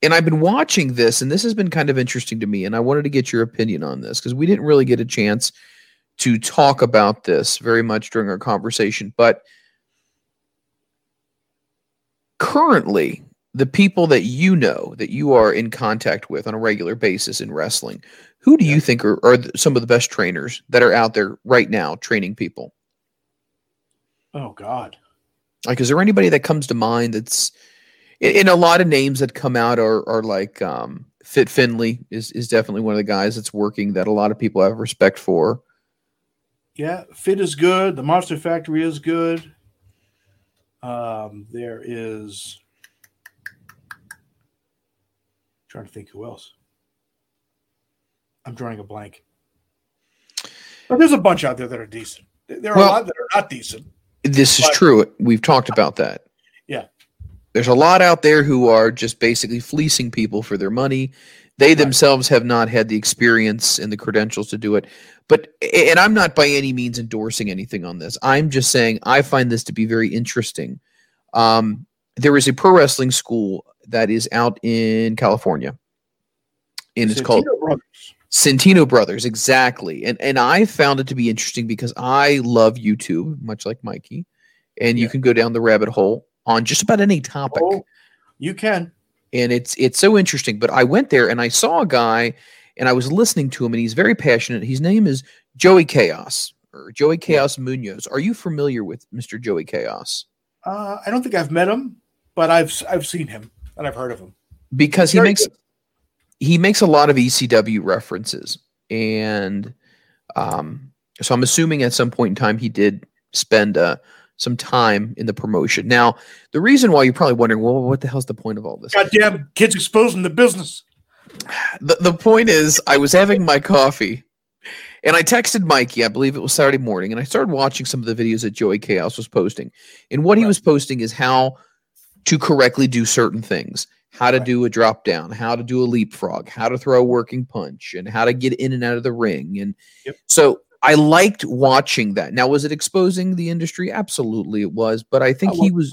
and I've been watching this, and this has been kind of interesting to me. And I wanted to get your opinion on this because we didn't really get a chance to talk about this very much during our conversation. But currently, the people that you know that you are in contact with on a regular basis in wrestling, who do you think are, are some of the best trainers that are out there right now training people? Oh God. Like, is there anybody that comes to mind that's in, a lot of names that come out are, are like um, Fit Finlay is, is definitely one of the guys that's working that a lot of people have respect for. Yeah, Fit is good. The Monster Factory is good. Um, there is trying to think who else. I'm drawing a blank. But there's a bunch out there that are decent. There are Well- a lot that are not decent. This is But- true. We've talked about that. Yeah. There's a lot out there who are just basically fleecing people for their money. They themselves have not had the experience and the credentials to do it. But and I'm not by any means endorsing anything on this. I'm just saying I find this to be very interesting. Um, there is a pro wrestling school that is out in California. And it's called Brothers. Santino Brothers, exactly. And and I found it to be interesting because I love YouTube, much like Mikey, and you Yeah. can go down the rabbit hole on just about any topic. Oh, you can. And it's it's so interesting. But I went there and I saw a guy and I was listening to him and he's very passionate. His name is Joey Chaos or Joey Chaos Munoz. Are you familiar with Mr. Joey Chaos? Uh, I don't think I've met him, but I've I've seen him and I've heard of him. because he makes good. He makes a lot of ECW references, and um, so I'm assuming at some point in time he did spend uh, some time in the promotion. Now, the reason why you're probably wondering, well, what the hell's the point of all this? Goddamn kids exposing the business. The, the point is, I was having my coffee. And I texted Mikey, I believe it was Saturday morning, and I started watching some of the videos that Joey Chaos was posting. And what he was posting is how to correctly do certain things, how to Right. do a drop down, how to do a leapfrog, how to throw a working punch, and how to get in and out of the ring. And Yep. so I liked watching that. Now, was it exposing the industry? Absolutely, it was. But I think Oh, he was.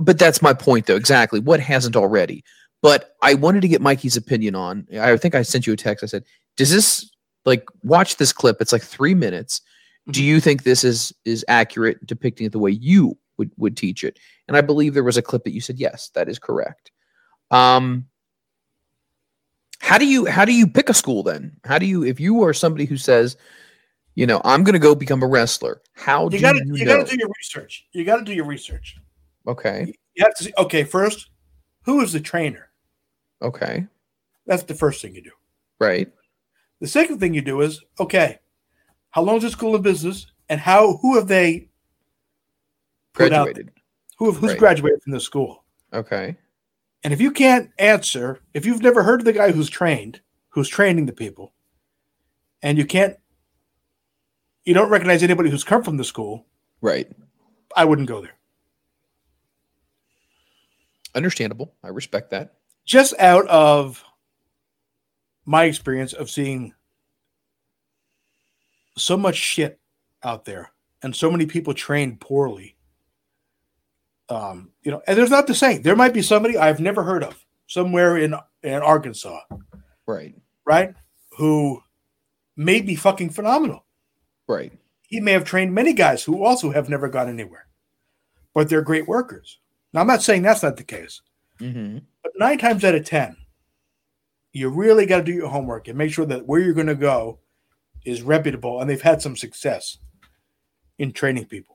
but that's my point, though. Exactly. What hasn't already? But I wanted to get Mikey's opinion on. I think I sent you a text. I said, "Does this like watch this clip? It's like three minutes. Do Mhm. you think this is is accurate depicting it the way you would would teach it?" And I believe there was a clip that you said, "Yes, that is correct." Um, how do you how do you pick a school then? How do you if you are somebody who says, you know, I'm going to go become a wrestler? How do You gotta you, you gotta do your research. You gotta do your research. okay, You have to see, okay, first, who is the trainer? okay, That's the first thing you do. right, The second thing you do is, okay, how long is the school in business and how who have they graduated. who have, who's Right. graduated from the school? Okay, And if you can't answer, if you've never heard of the guy who's trained, who's training the people, and you can't you don't recognize anybody who's come from the school, right. I wouldn't go there. Understandable. I respect that. just out of my experience of seeing so much shit out there and so many people trained poorly um you know and there's not to say there might be somebody i've never heard of somewhere in in arkansas Right, right who may be fucking phenomenal. Right, he may have trained many guys who also have never gone anywhere but they're great workers. Now i'm not saying that's not the case hmm But nine times out of 10, you really got to do your homework and make sure that where you're going to go is reputable and they've had some success in training people.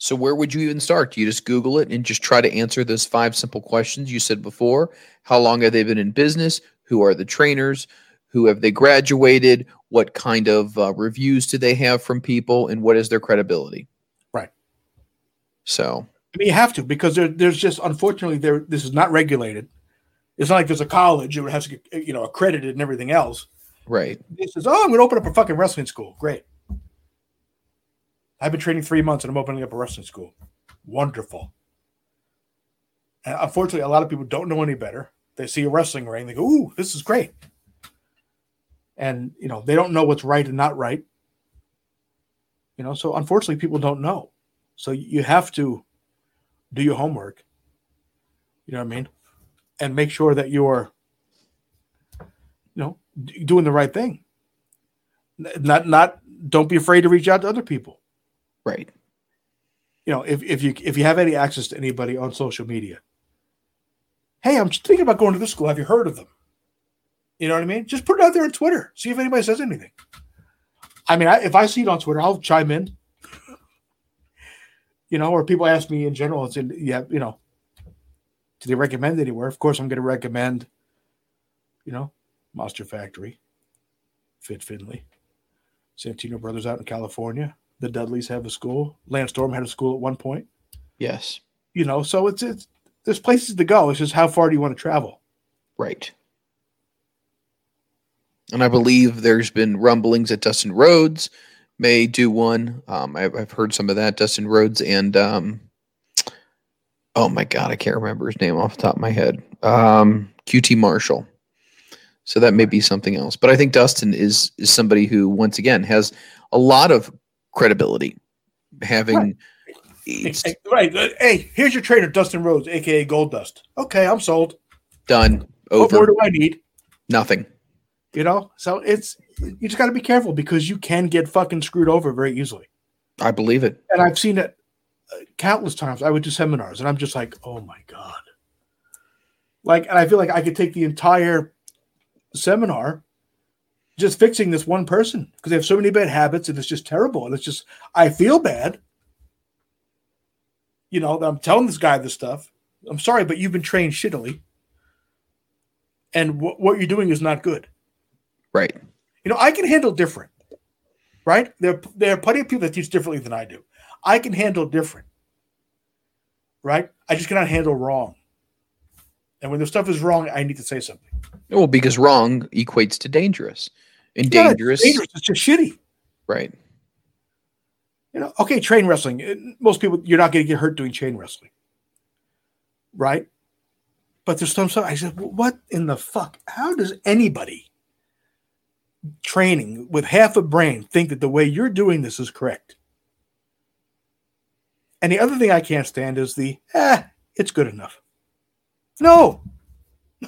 So where would you even start? Do you just Google it and just try to answer those five simple questions you said before? How long have they been in business? Who are the trainers? Who have they graduated? What kind of uh, reviews do they have from people? And what is their credibility? Right. So I mean, you have to because there, there's just unfortunately there this is not regulated. It's not like there's a college it has to get you know accredited and everything else. right, It says, "Oh, I'm going to open up a fucking wrestling school." Great. I've been training three months and I'm opening up a wrestling school. Wonderful. And unfortunately, a lot of people don't know any better. They see a wrestling ring, they go, "Ooh, this is great," and you know they don't know what's right and not right. You know, so unfortunately, people don't know. So you have to do your homework. You know what I mean, and make sure that you're, you know, doing the right thing. Not, not. Don't be afraid to reach out to other people right, you know, if, if you if you have any access to anybody on social media, hey, I'm thinking about going to this school. Have you heard of them? You know what I mean? Just put it out there on Twitter. See if anybody says anything. I mean, I, if I see it on Twitter, I'll chime in. you know, or people ask me in general, it's in yeah, you know, do they recommend anywhere? Of course, I'm going to recommend. You know, Monster Factory, Fit Finlay, Santino Brothers out in California. The Dudleys have a school. Lance Storm had a school at one point yes, you know so it's it's there's places to go it's just how far do you want to travel right. And I believe there's been rumblings that Dustin Rhodes may do one. Um, I've, I've heard some of that. Dustin Rhodes and um, oh my god, I can't remember his name off the top of my head. Um, QT Marshall. So that may be something else. But I think Dustin is is somebody who, once again, has a lot of credibility, having Right. right uh, hey here's your trainer dustin rhodes aka gold dust okay i'm sold. Done. Over. what more do i need? Nothing. you know so it's you just got to be careful because you can get fucking screwed over very easily. I believe it. and i've seen it uh, countless times. I would do seminars and i'm just like oh my god. Like and i feel like i could take the entire seminar just fixing this one person because they have so many bad habits and it's just terrible and it's just i feel bad you know i'm telling this guy this stuff i'm sorry but you've been trained shittily and wh- what you're doing is not good Right. you know, I can handle different, right? There, there are plenty of people that teach differently than I do. I can handle different, right? I just cannot handle wrong. And when the stuff is wrong, I need to say something. Well, because wrong equates to dangerous, and Yeah, dangerous, dangerous. It's just shitty. right? You know, okay, chain wrestling. uh, Most people, you're not going to get hurt doing chain wrestling, right? But there's some stuff. I said, what in the fuck? How does anybody training with half a brain think that the way you're doing this is correct. And the other thing I can't stand is the, eh, it's good enough. No,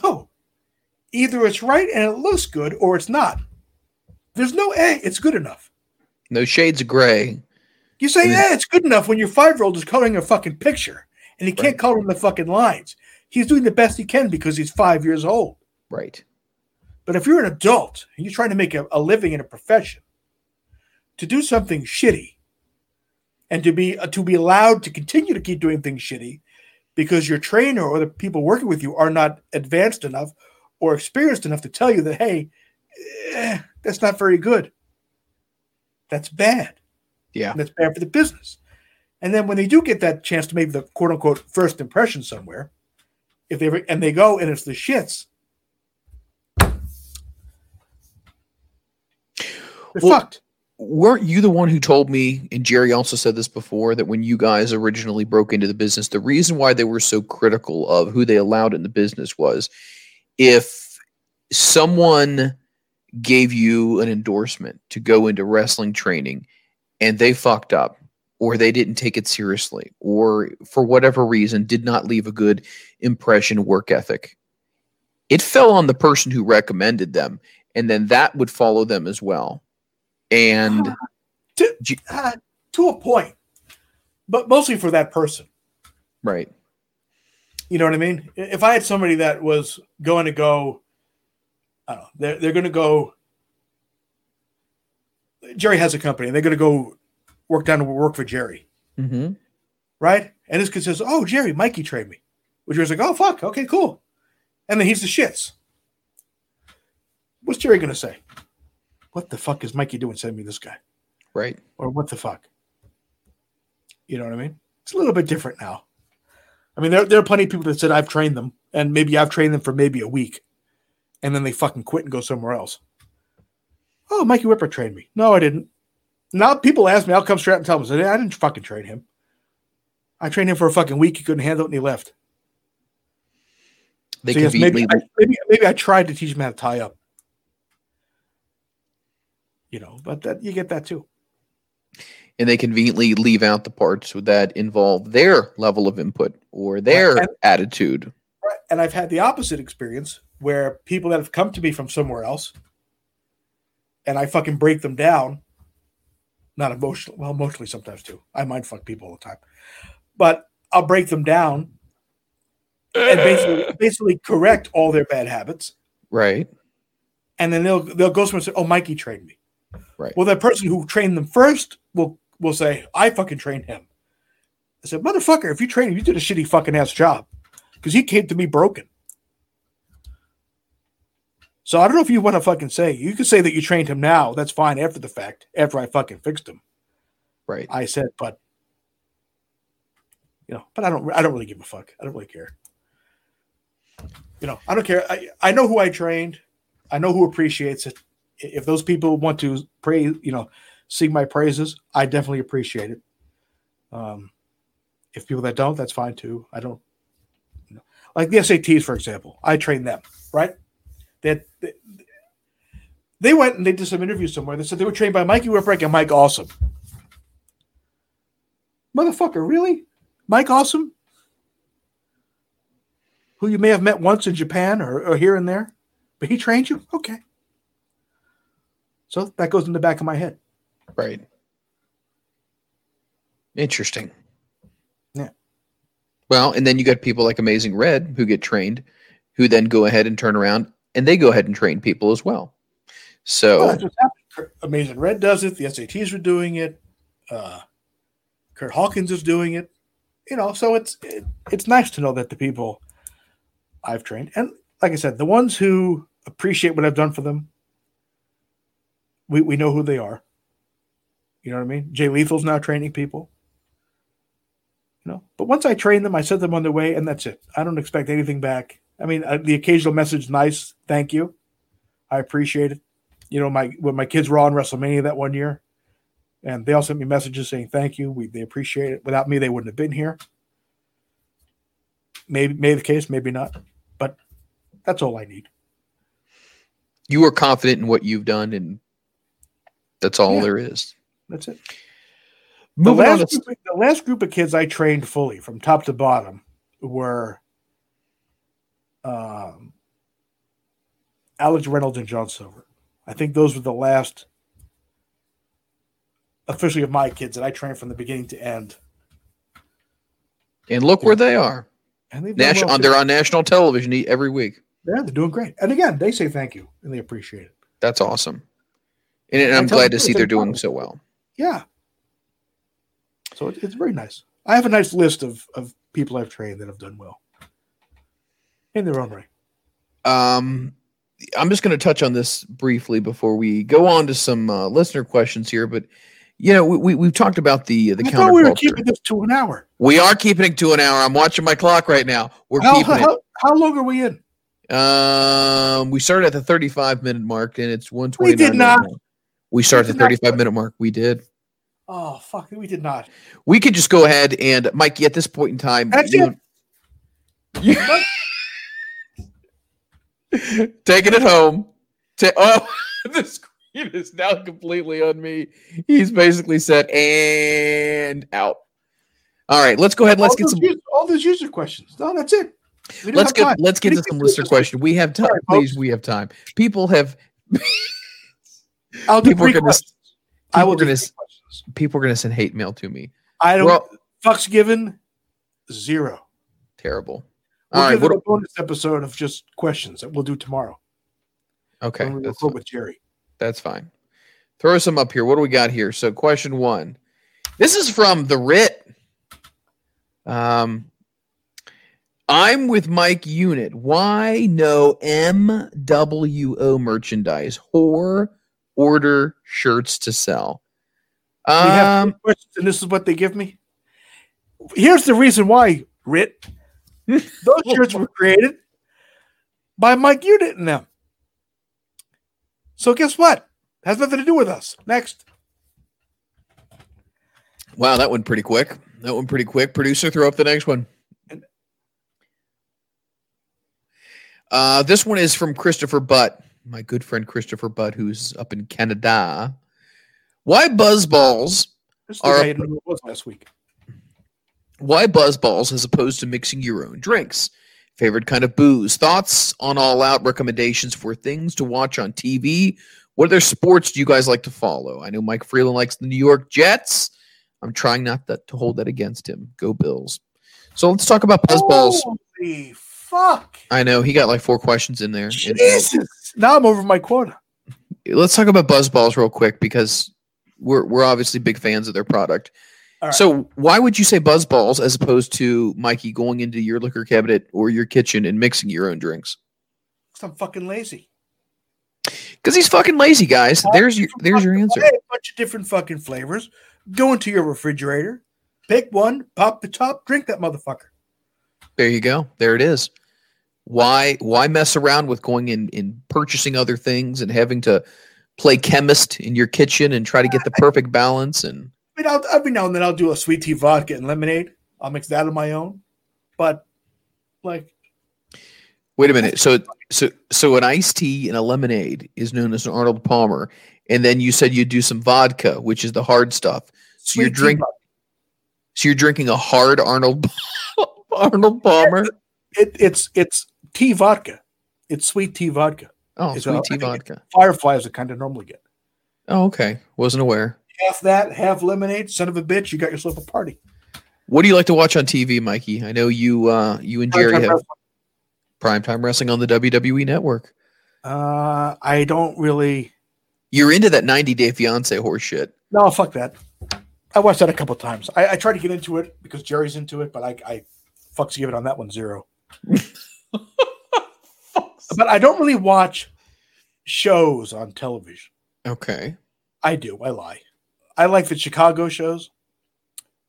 no. Either it's right and it looks good or it's not. There's no, A. it's good enough. No shades of gray. You say, yeah, it's good enough when your five year old is coloring a fucking picture and he can't Right. color in the fucking lines. He's doing the best he can because he's five years old. Right. But if you're an adult and you're trying to make a, a living in a profession, to do something shitty and to be uh, to be allowed to continue to keep doing things shitty because your trainer or the people working with you are not advanced enough or experienced enough to tell you that hey, eh, that's not very good. That's bad. Yeah. And that's bad for the business. And then when they do get that chance to make the quote unquote first impression somewhere, if they re- and they go and it's the shits, they're Well- fucked. weren't you the one who told me and jerry also said this before that when you guys originally broke into the business the reason why they were so critical of who they allowed in the business was if someone gave you an endorsement to go into wrestling training and they fucked up or they didn't take it seriously or for whatever reason did not leave a good impression work ethic it fell on the person who recommended them and then that would follow them as well and to, uh, to a point, but mostly for that person. Right. You know what I mean? If I had somebody that was going to go, I don't know, they're, they're going to go. Jerry has a company, and they're going to go work down to work for Jerry, Mm-hmm. right? And this kid says, "Oh, Jerry, Mikey trained me," which was like, "Oh, fuck, okay, cool," and then he's the shits. What's Jerry going to say? What the fuck is Mikey doing? Sending me this guy. Right. or what the fuck? You know what I mean? It's a little bit different now. I mean, there, there are plenty of people that said I've trained them, and maybe I've trained them for maybe a week, and then they fucking quit and go somewhere else. Oh, Mikey Whipwreck trained me. No, I didn't. Now people ask me, I'll come straight out and tell them, I didn't fucking train him. I trained him for a fucking week. He couldn't handle it, and he left. They So yes, maybe, conveniently I, maybe maybe I tried to teach him how to tie up. You know, but that you get that too. and they conveniently leave out the parts that involve their level of input or their and- attitude. Right. And I've had the opposite experience where people that have come to me from somewhere else and I fucking break them down. Not emotionally, well, emotionally sometimes too. I mind fuck people all the time. But I'll break them down and basically basically correct all their bad habits. Right. And then they'll they'll go somewhere and say, Oh, Mikey trained me. Right. Well, that person who trained them first will will say, I fucking trained him. I said, Motherfucker, if you trained him, you did a shitty fucking ass job. Because he came to me broken. So I don't know if you want to fucking say you could say that you trained him now. That's fine after the fact, after I fucking fixed him. Right. I said, but you know, but I don't I don't really give a fuck. I don't really care. You know, I don't care. I, I know who I trained. I know who appreciates it. If those people want to praise, you know, sing my praises, I definitely appreciate it. Um, if people that don't, that's fine too. I don't, you know, like the SATs, for example. I train them, right? That they, they went and they did some interviews somewhere. They said they were trained by Mikey Whipwreck and Mike Awesome. Motherfucker, really? Mike Awesome? Who you may have met once in Japan or, or here and there, but he trained you? Okay. So that goes in the back of my head. Right. Interesting. Yeah. Well, and then you got people like Amazing Red who get trained, who then go ahead and turn around and they go ahead and train people as well. So happening. Amazing Red does it. The SATs are doing it. Uh, Kurt Hawkins is doing it. You know, so it's it, it's nice to know that the people I've trained, and like I said, the ones who appreciate what I've done for them, we we know who they are. You know what I mean? Jay Lethal's now training people. You know, but once I train them, I set them on their way, and that's it. I don't expect anything back. I mean, uh, the occasional message, nice, thank you, I appreciate it you know, my when my kids were on WrestleMania that one year, and they all sent me messages saying thank you. We they appreciate it. Without me, they wouldn't have been here. Maybe maybe the case, maybe not, but that's all I need. You are confident in what you've done, and that's all Yeah. there is. That's it. The last, group, the last group of kids I trained fully from top to bottom were um, Alex Reynolds and John Silver. I think those were the last officially of my kids that I trained from the beginning to end. and look where they are. And they've National, well, they're on national television every week. yeah, they're doing great. And again, they say thank you and they appreciate it. That's awesome. And, and I'm glad to see they're doing proud. so well. Yeah. So it, it's very nice. I have a nice list of, of people I've trained that have done well in their own right. Um, I'm just going to touch on this briefly before we go on to some uh, listener questions here. But you know, we, we we've talked about the the I we were keeping this to an hour. We are keeping it to an hour. I'm watching my clock right now. We're How, keeping how, how long are we in? Um, we started at the 35 minute mark, and it's 129. We did not. now. We started at did the not. 35 minute mark. We did. Oh fuck, we did not. We could just go ahead and Mikey. At this point in time, That's you- you- taking it home. Ta- oh, the screen is now completely on me. He's basically said and out. All right, let's go ahead. Let's all get some. user, all those user questions. No, that's it. Let's get time. let's get to some listener this question. We have time, Sorry, please. folks. We have time. People have I'll do people three gonna- questions. I will gonna questions. people are going to send hate mail to me. I don't. Well, fucks given zero. terrible. We'll All right, give what, a bonus episode of just questions that we'll do tomorrow okay, we that's record with Jerry. That's fine. Throw some up here. What do we got here? So, question one. This is from the Rit. Um, I'm with Mike Unit. Why no MWO merchandise? Whore order shirts to sell. We have Um, questions, and this is what they give me. Here's the reason why, Rit. Those shirts were created by Mike Unit and them. So guess what? Has nothing to do with us. Next. wow, that went pretty quick. That went pretty quick. Producer, throw up the next one. Uh, this one is from Christopher Butt, my good friend Christopher Butt, who's up in Canada. Why buzzballs? This is All the guy right. it was last week. Why buzzballs as opposed to mixing your own drinks? Favorite kind of booze? Thoughts on all out recommendations for things to watch on TV? What other sports do you guys like to follow? I know Mike Freland likes the New York Jets. I'm trying not that, to hold that against him. Go Bills. So let's talk about buzzballs. Holy fuck. I know he got like four questions in there. And- Jesus. Now I'm over my quota. let's talk about buzzballs real quick because we're we're obviously big fans of their product. Right. So why would you say buzzballs as opposed to Mikey going into your liquor cabinet or your kitchen and mixing your own drinks? 'Cause I'm fucking lazy. Because he's fucking lazy, guys. There's your there's your answer. A bunch of different fucking flavors. Go into your refrigerator, pick one, pop the top, drink that motherfucker. There you go. There it is. Why why mess around with going in and purchasing other things and having to play chemist in your kitchen and try to get the perfect balance and mean, I'll, every now and then I'll do a sweet tea vodka and lemonade. I'll mix that on my own. But like, Wait a minute. So so so an iced tea and a lemonade is known as an Arnold Palmer, and then you said you'd do some vodka, which is the hard stuff. So you're sweet tea drink vodka. so you're drinking a hard Arnold Arnold Palmer. It, it's it's tea vodka. It's sweet tea vodka. Oh, It's sweet tea vodka. Firefly is the kind of normally get. Oh, okay. Wasn't aware. Half that, half lemonade. Son of a bitch, you got yourself a party. What do you like to watch on TV, Mikey? I know you uh you and Jerry Primetime have wrestling. primetime wrestling on the WWE network. Uh, I don't really. You're into that 90 Day Fiance horse shit. No, fuck that. I watched that a couple times. I, I tried to get into it because Jerry's into it, but I, I fucks give it on that one zero. but I don't really watch shows on television. Okay. I do. I lie. I like the Chicago shows,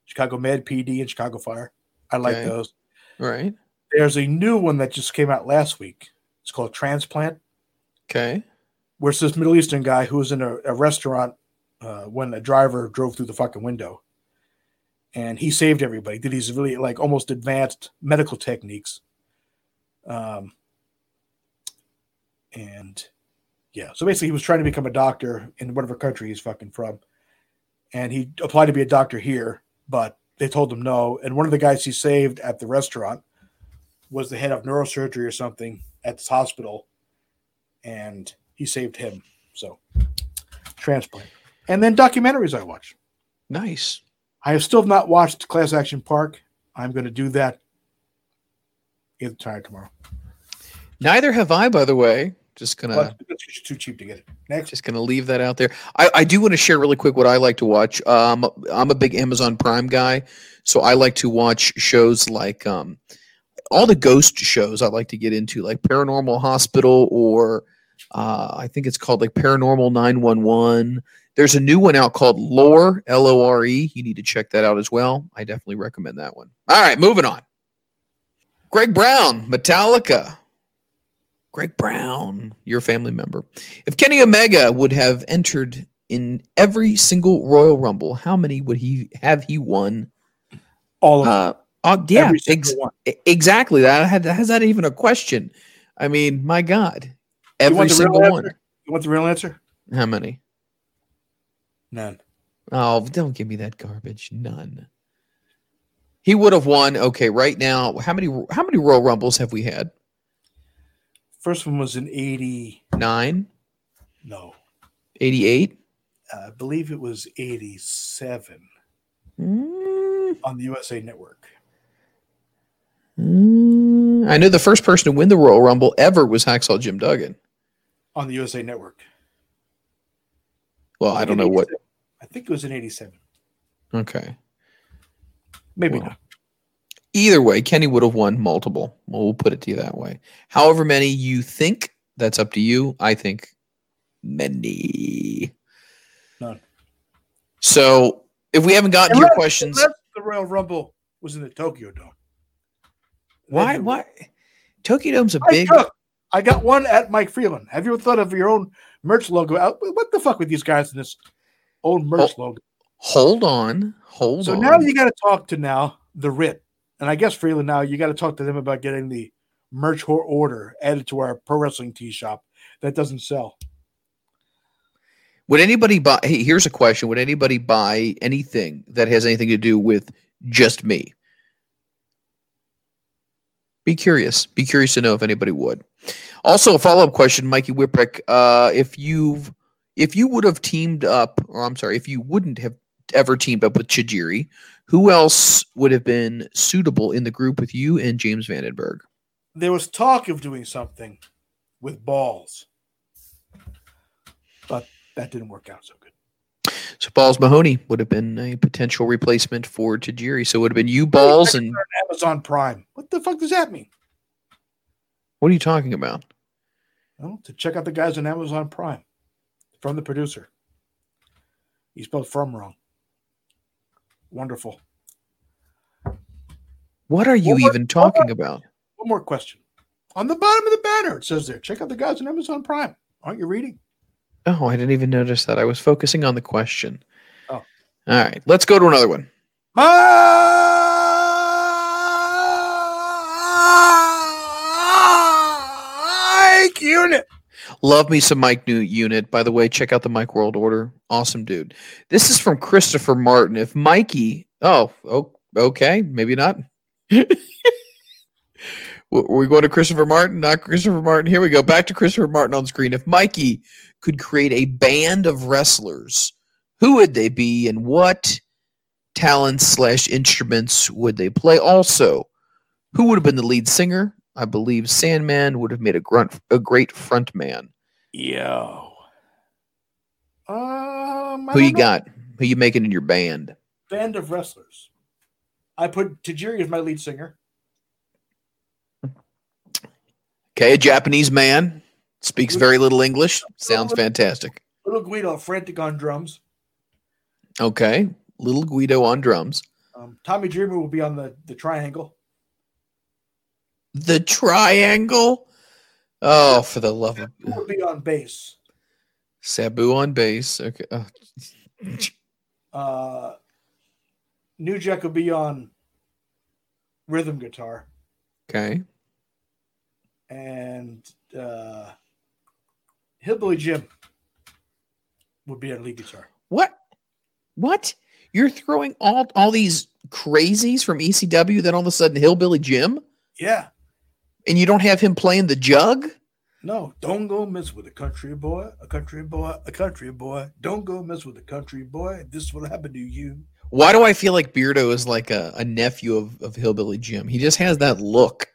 Chicago Med PD and Chicago Fire. I like Okay. those. Right. There's a new one that just came out last week. It's called Transplant, Okay. where it's this Middle Eastern guy who was in a, a restaurant uh, when a driver drove through the fucking window, and he saved everybody. Did these really like almost advanced medical techniques, um, and Yeah. So basically, he was trying to become a doctor in whatever country he's fucking from, and he applied to be a doctor here, but they told him no. And one of the guys he saved at the restaurant was the head of neurosurgery or something at this hospital, and he saved him. So transplant, and then documentaries I watch. Nice. I have still not watched Class Action Park. I'm going to do that either or tomorrow. Neither have I, by the way. Just gonna it's too cheap to get it. Next, just gonna leave that out there. I, I do want to share really quick what I like to watch. Um, I'm a big Amazon Prime guy, so I like to watch shows like um, all the ghost shows. I like to get into like Paranormal Hospital or uh, I think it's called like Paranormal 911. There's a new one out called Lore L O R E. You need to check that out as well. I definitely recommend that one. All right, moving on. Greg Brown, Metallica. Greg Brown, your family member. If Kenny Omega would have entered in every single Royal Rumble, how many would he have he won? all of them. Uh, uh yeah, Every ex- one. exactly. That had has that even a question? I mean, my God, every want the real single one. answer? You want the real answer? How many? None. Oh, don't give me that garbage. None. He would have won. Okay, right now, how many how many Royal Rumbles have we had? First one was in 89. No, 88? I believe it was 87 Mm, on the USA Network. mm. I know the first person to win the Royal Rumble ever was Hacksaw Jim Duggan. On the USA Network. Well, I don't know what. I think it was in 87. Okay. Maybe Well, not. Either way, Kenny would have won multiple. Well, we'll put it to you that way. However many you think, that's up to you. I think many. None. So if we haven't gotten to your questions, the Royal Rumble was in the Tokyo Dome. why? Why? Tokyo Dome's a I big. took- I got one at Mike Freland. Have you ever thought of your own merch logo? Uh, what the fuck with these guys in this own merch Oh, logo? Hold on. Hold So on. So now you got to talk to now the RIP, and I guess Freland now you got to talk to them about getting the merch or order added to our pro wrestling tee shop that doesn't sell. Would anybody buy? Hey, here's a question: Would anybody buy anything that has anything to do with just me? Be curious. Be curious to know if anybody would. Also, a follow up question, Mikey Whipwreck. Uh, if you've if you would have teamed up, or I'm sorry, if you wouldn't have ever teamed up with Tajiri, who else would have been suitable in the group with you and James Vandenberg? There was talk of doing something with balls, but that didn't work out so good. So Balls Mahoney would have been a potential replacement for Tajiri. So it would have been you, Balls, and Amazon Prime. What the fuck does that mean? what are you talking about? Well, to check out the guys on Amazon Prime from the producer. He spelled from wrong. Wonderful. What are you What- even talking about? One more question. On the bottom of the banner, it says there, check out the guys on Amazon Prime. Aren't you reading? Oh, I didn't even notice that. I was focusing on the question. Oh. All right, let's go to another one. Mike Unit. Love me some Mike New Unit. By the way, check out the Mike World Order. Awesome dude. This is from Christopher Martin. If Mikey, oh, oh okay, maybe not. Were we going to Christopher Martin? Not Christopher Martin. Here we go. Back to Christopher Martin on screen. If Mikey could create a band of wrestlers, who would they be and what talents slash instruments would they play? Also, who would have been the lead singer? I believe Sandman would have made a grunt a great front man. Yo. Um, Who you know. got? Who you making in your band? Band of wrestlers. I put Tajiri as my lead singer. Okay, a Japanese man speaks very little English. Sounds fantastic. Little Guido, frantic on drums. Okay, little Guido on drums. Um, Tommy Dreamer will be on the, the triangle. The triangle. Oh, for the love of will be on bass? Sabu on bass. Okay. Oh, Uh, New Jack will be on rhythm guitar. okay. And uh, Hillbilly Jim would be on lead guitar. What? What? You're throwing all all these crazies from ECW, then all of a sudden Hillbilly Jim, Yeah. And you don't have him playing the jug? No, don't go mess with a country boy, a country boy, a country boy. Don't go mess with a country boy. This will happen to you. Why do I feel like Beardo is like a, a nephew of, of Hillbilly Jim? He just has that look.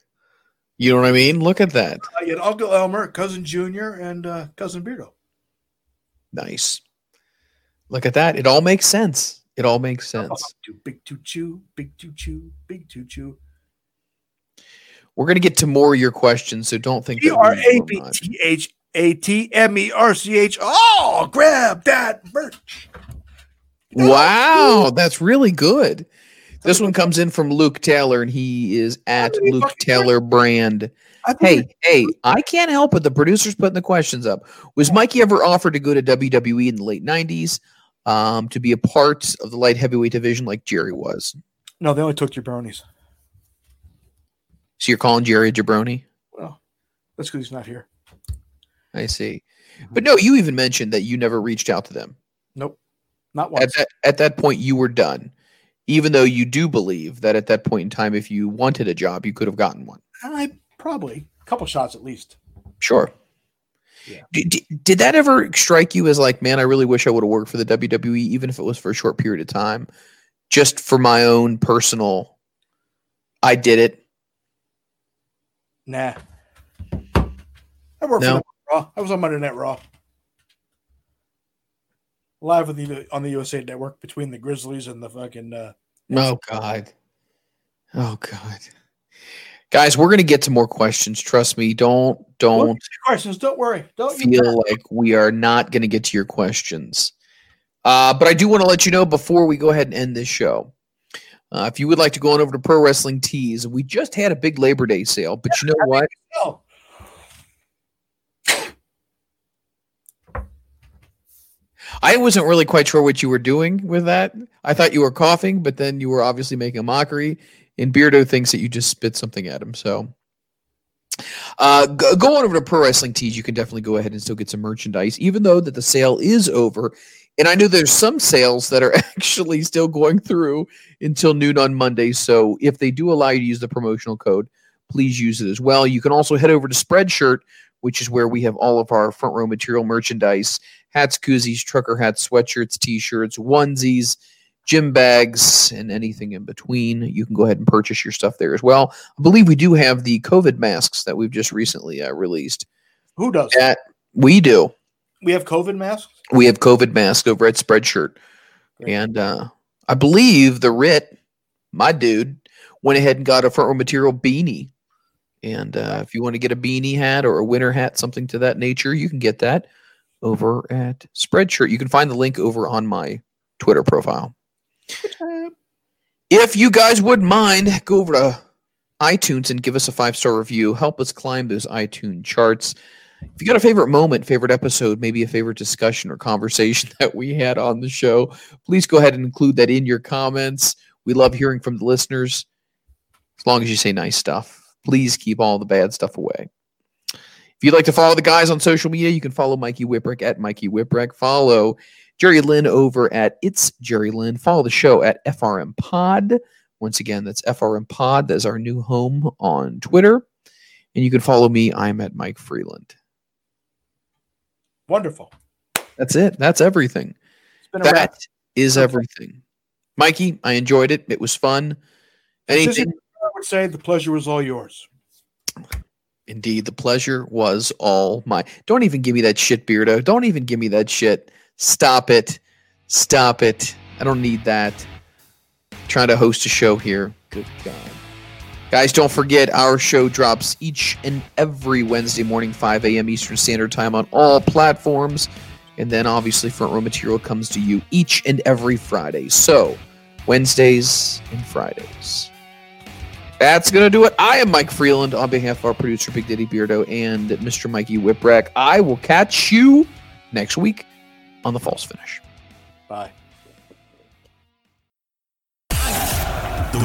You know what I mean? Look at that. I get Uncle Elmer, cousin Junior, and uh, cousin Beardo. Nice. Look at that. It all makes sense. It all makes sense. Big to chew, big to chew, big to chew. We're gonna get to more of your questions, so don't think that R A B. T H A T M E R C H. Oh, grab that merch. Wow, that's really good. This one comes in from Luke Taylor, and he is at Luke Taylor Brand. Hey, hey, I can't help it. The producer's putting the questions up. Was Mikey ever offered to go to WWE in the late '90s um, to be a part of the light heavyweight division like Jerry was? No, they only took your brownies. So you're calling Jerry jabroni? Well, that's because he's not here. I see. Mm-hmm. But no, you even mentioned that you never reached out to them. Nope, not At that at that point, you were done. Even though you do believe that at that point in time, if you wanted a job, you could have gotten one. I probably a couple shots at least. Sure. Yeah. Did, did that ever strike you as like, man, I really wish I would have worked for the WWE, even if it was for a short period of time, just for my own personal? I did it. Nah. I worked No. for Raw. I was on Monday Night Raw. Live with the, on the USA Network between the Grizzlies and the fucking. Uh, Oh God. Oh God. Guys, we're gonna get to more questions. Trust me. Don't don't questions. Don't worry. Don't feel like we are not going to get to your questions. Uh, but I do want to let you know before we go ahead and end this show. Uh, if you would like to go on over to Pro Wrestling Tees, we just had a big Labor Day sale, but you know what? I wasn't really quite sure what you were doing with that. I thought you were coughing, but then you were obviously making a mockery. And Beardo thinks that you just spit something at him. So uh, go, go on over to Pro Wrestling Tees. You can definitely go ahead and still get some merchandise, even though that the sale is over. And I know there's some sales that are actually still going through until noon on Monday. So if they do allow you to use the promotional code, please use it as well. You can also head over to Spreadshirt, which is where we have all of our front row material merchandise hats, koozies, trucker hats, sweatshirts, t-shirts, onesies, gym bags, and anything in between. You can go ahead and purchase your stuff there as well. I believe we do have the COVID masks that we've just recently uh, released. who does? That we do. We have COVID masks. We have COVID masks over at Spreadshirt, Great. and uh, I believe the Rit, my dude, went ahead and got a front row material beanie. And uh, if you want to get a beanie hat or a winter hat, something to that nature, you can get that over at Spreadshirt. You can find the link over on my Twitter profile. If you guys wouldn't mind, go over to iTunes and give us a five star review. Help us climb those iTunes charts. If you got a favorite moment, favorite episode, maybe a favorite discussion or conversation that we had on the show, please go ahead and include that in your comments. We love hearing from the listeners. As long as you say nice stuff, please keep all the bad stuff away. If you'd like to follow the guys on social media, you can follow Mikey Whipwreck at Mikey Whipwreck. Follow Jerry Lynn over at It's Jerry Lynn. Follow the show at FRM Pod. Once again, that's FRM Pod. That's our new home on Twitter. And you can follow me. I'm at Mike Freland. Wonderful. That's it. That's everything. It's been a wrap. That is everything. Mikey, I enjoyed it. It was fun. Anything? I would say the pleasure was all yours. Indeed, the pleasure was all mine. Don't even give me that shit, Beardo. Don't even give me that shit. Stop it. Stop it. I don't need that. trying to host a show here. Good God. Guys, don't forget our show drops each and every Wednesday morning, 5 a.m. Eastern Standard Time on all platforms. And then obviously, front row material comes to you each and every Friday. So, Wednesdays and Fridays. That's going to do it. I am Mike Freland on behalf of our producer, Big Daddy Beardo, and Mr. Mikey Whipwreck. I will catch you next week on The False Finish. Bye. The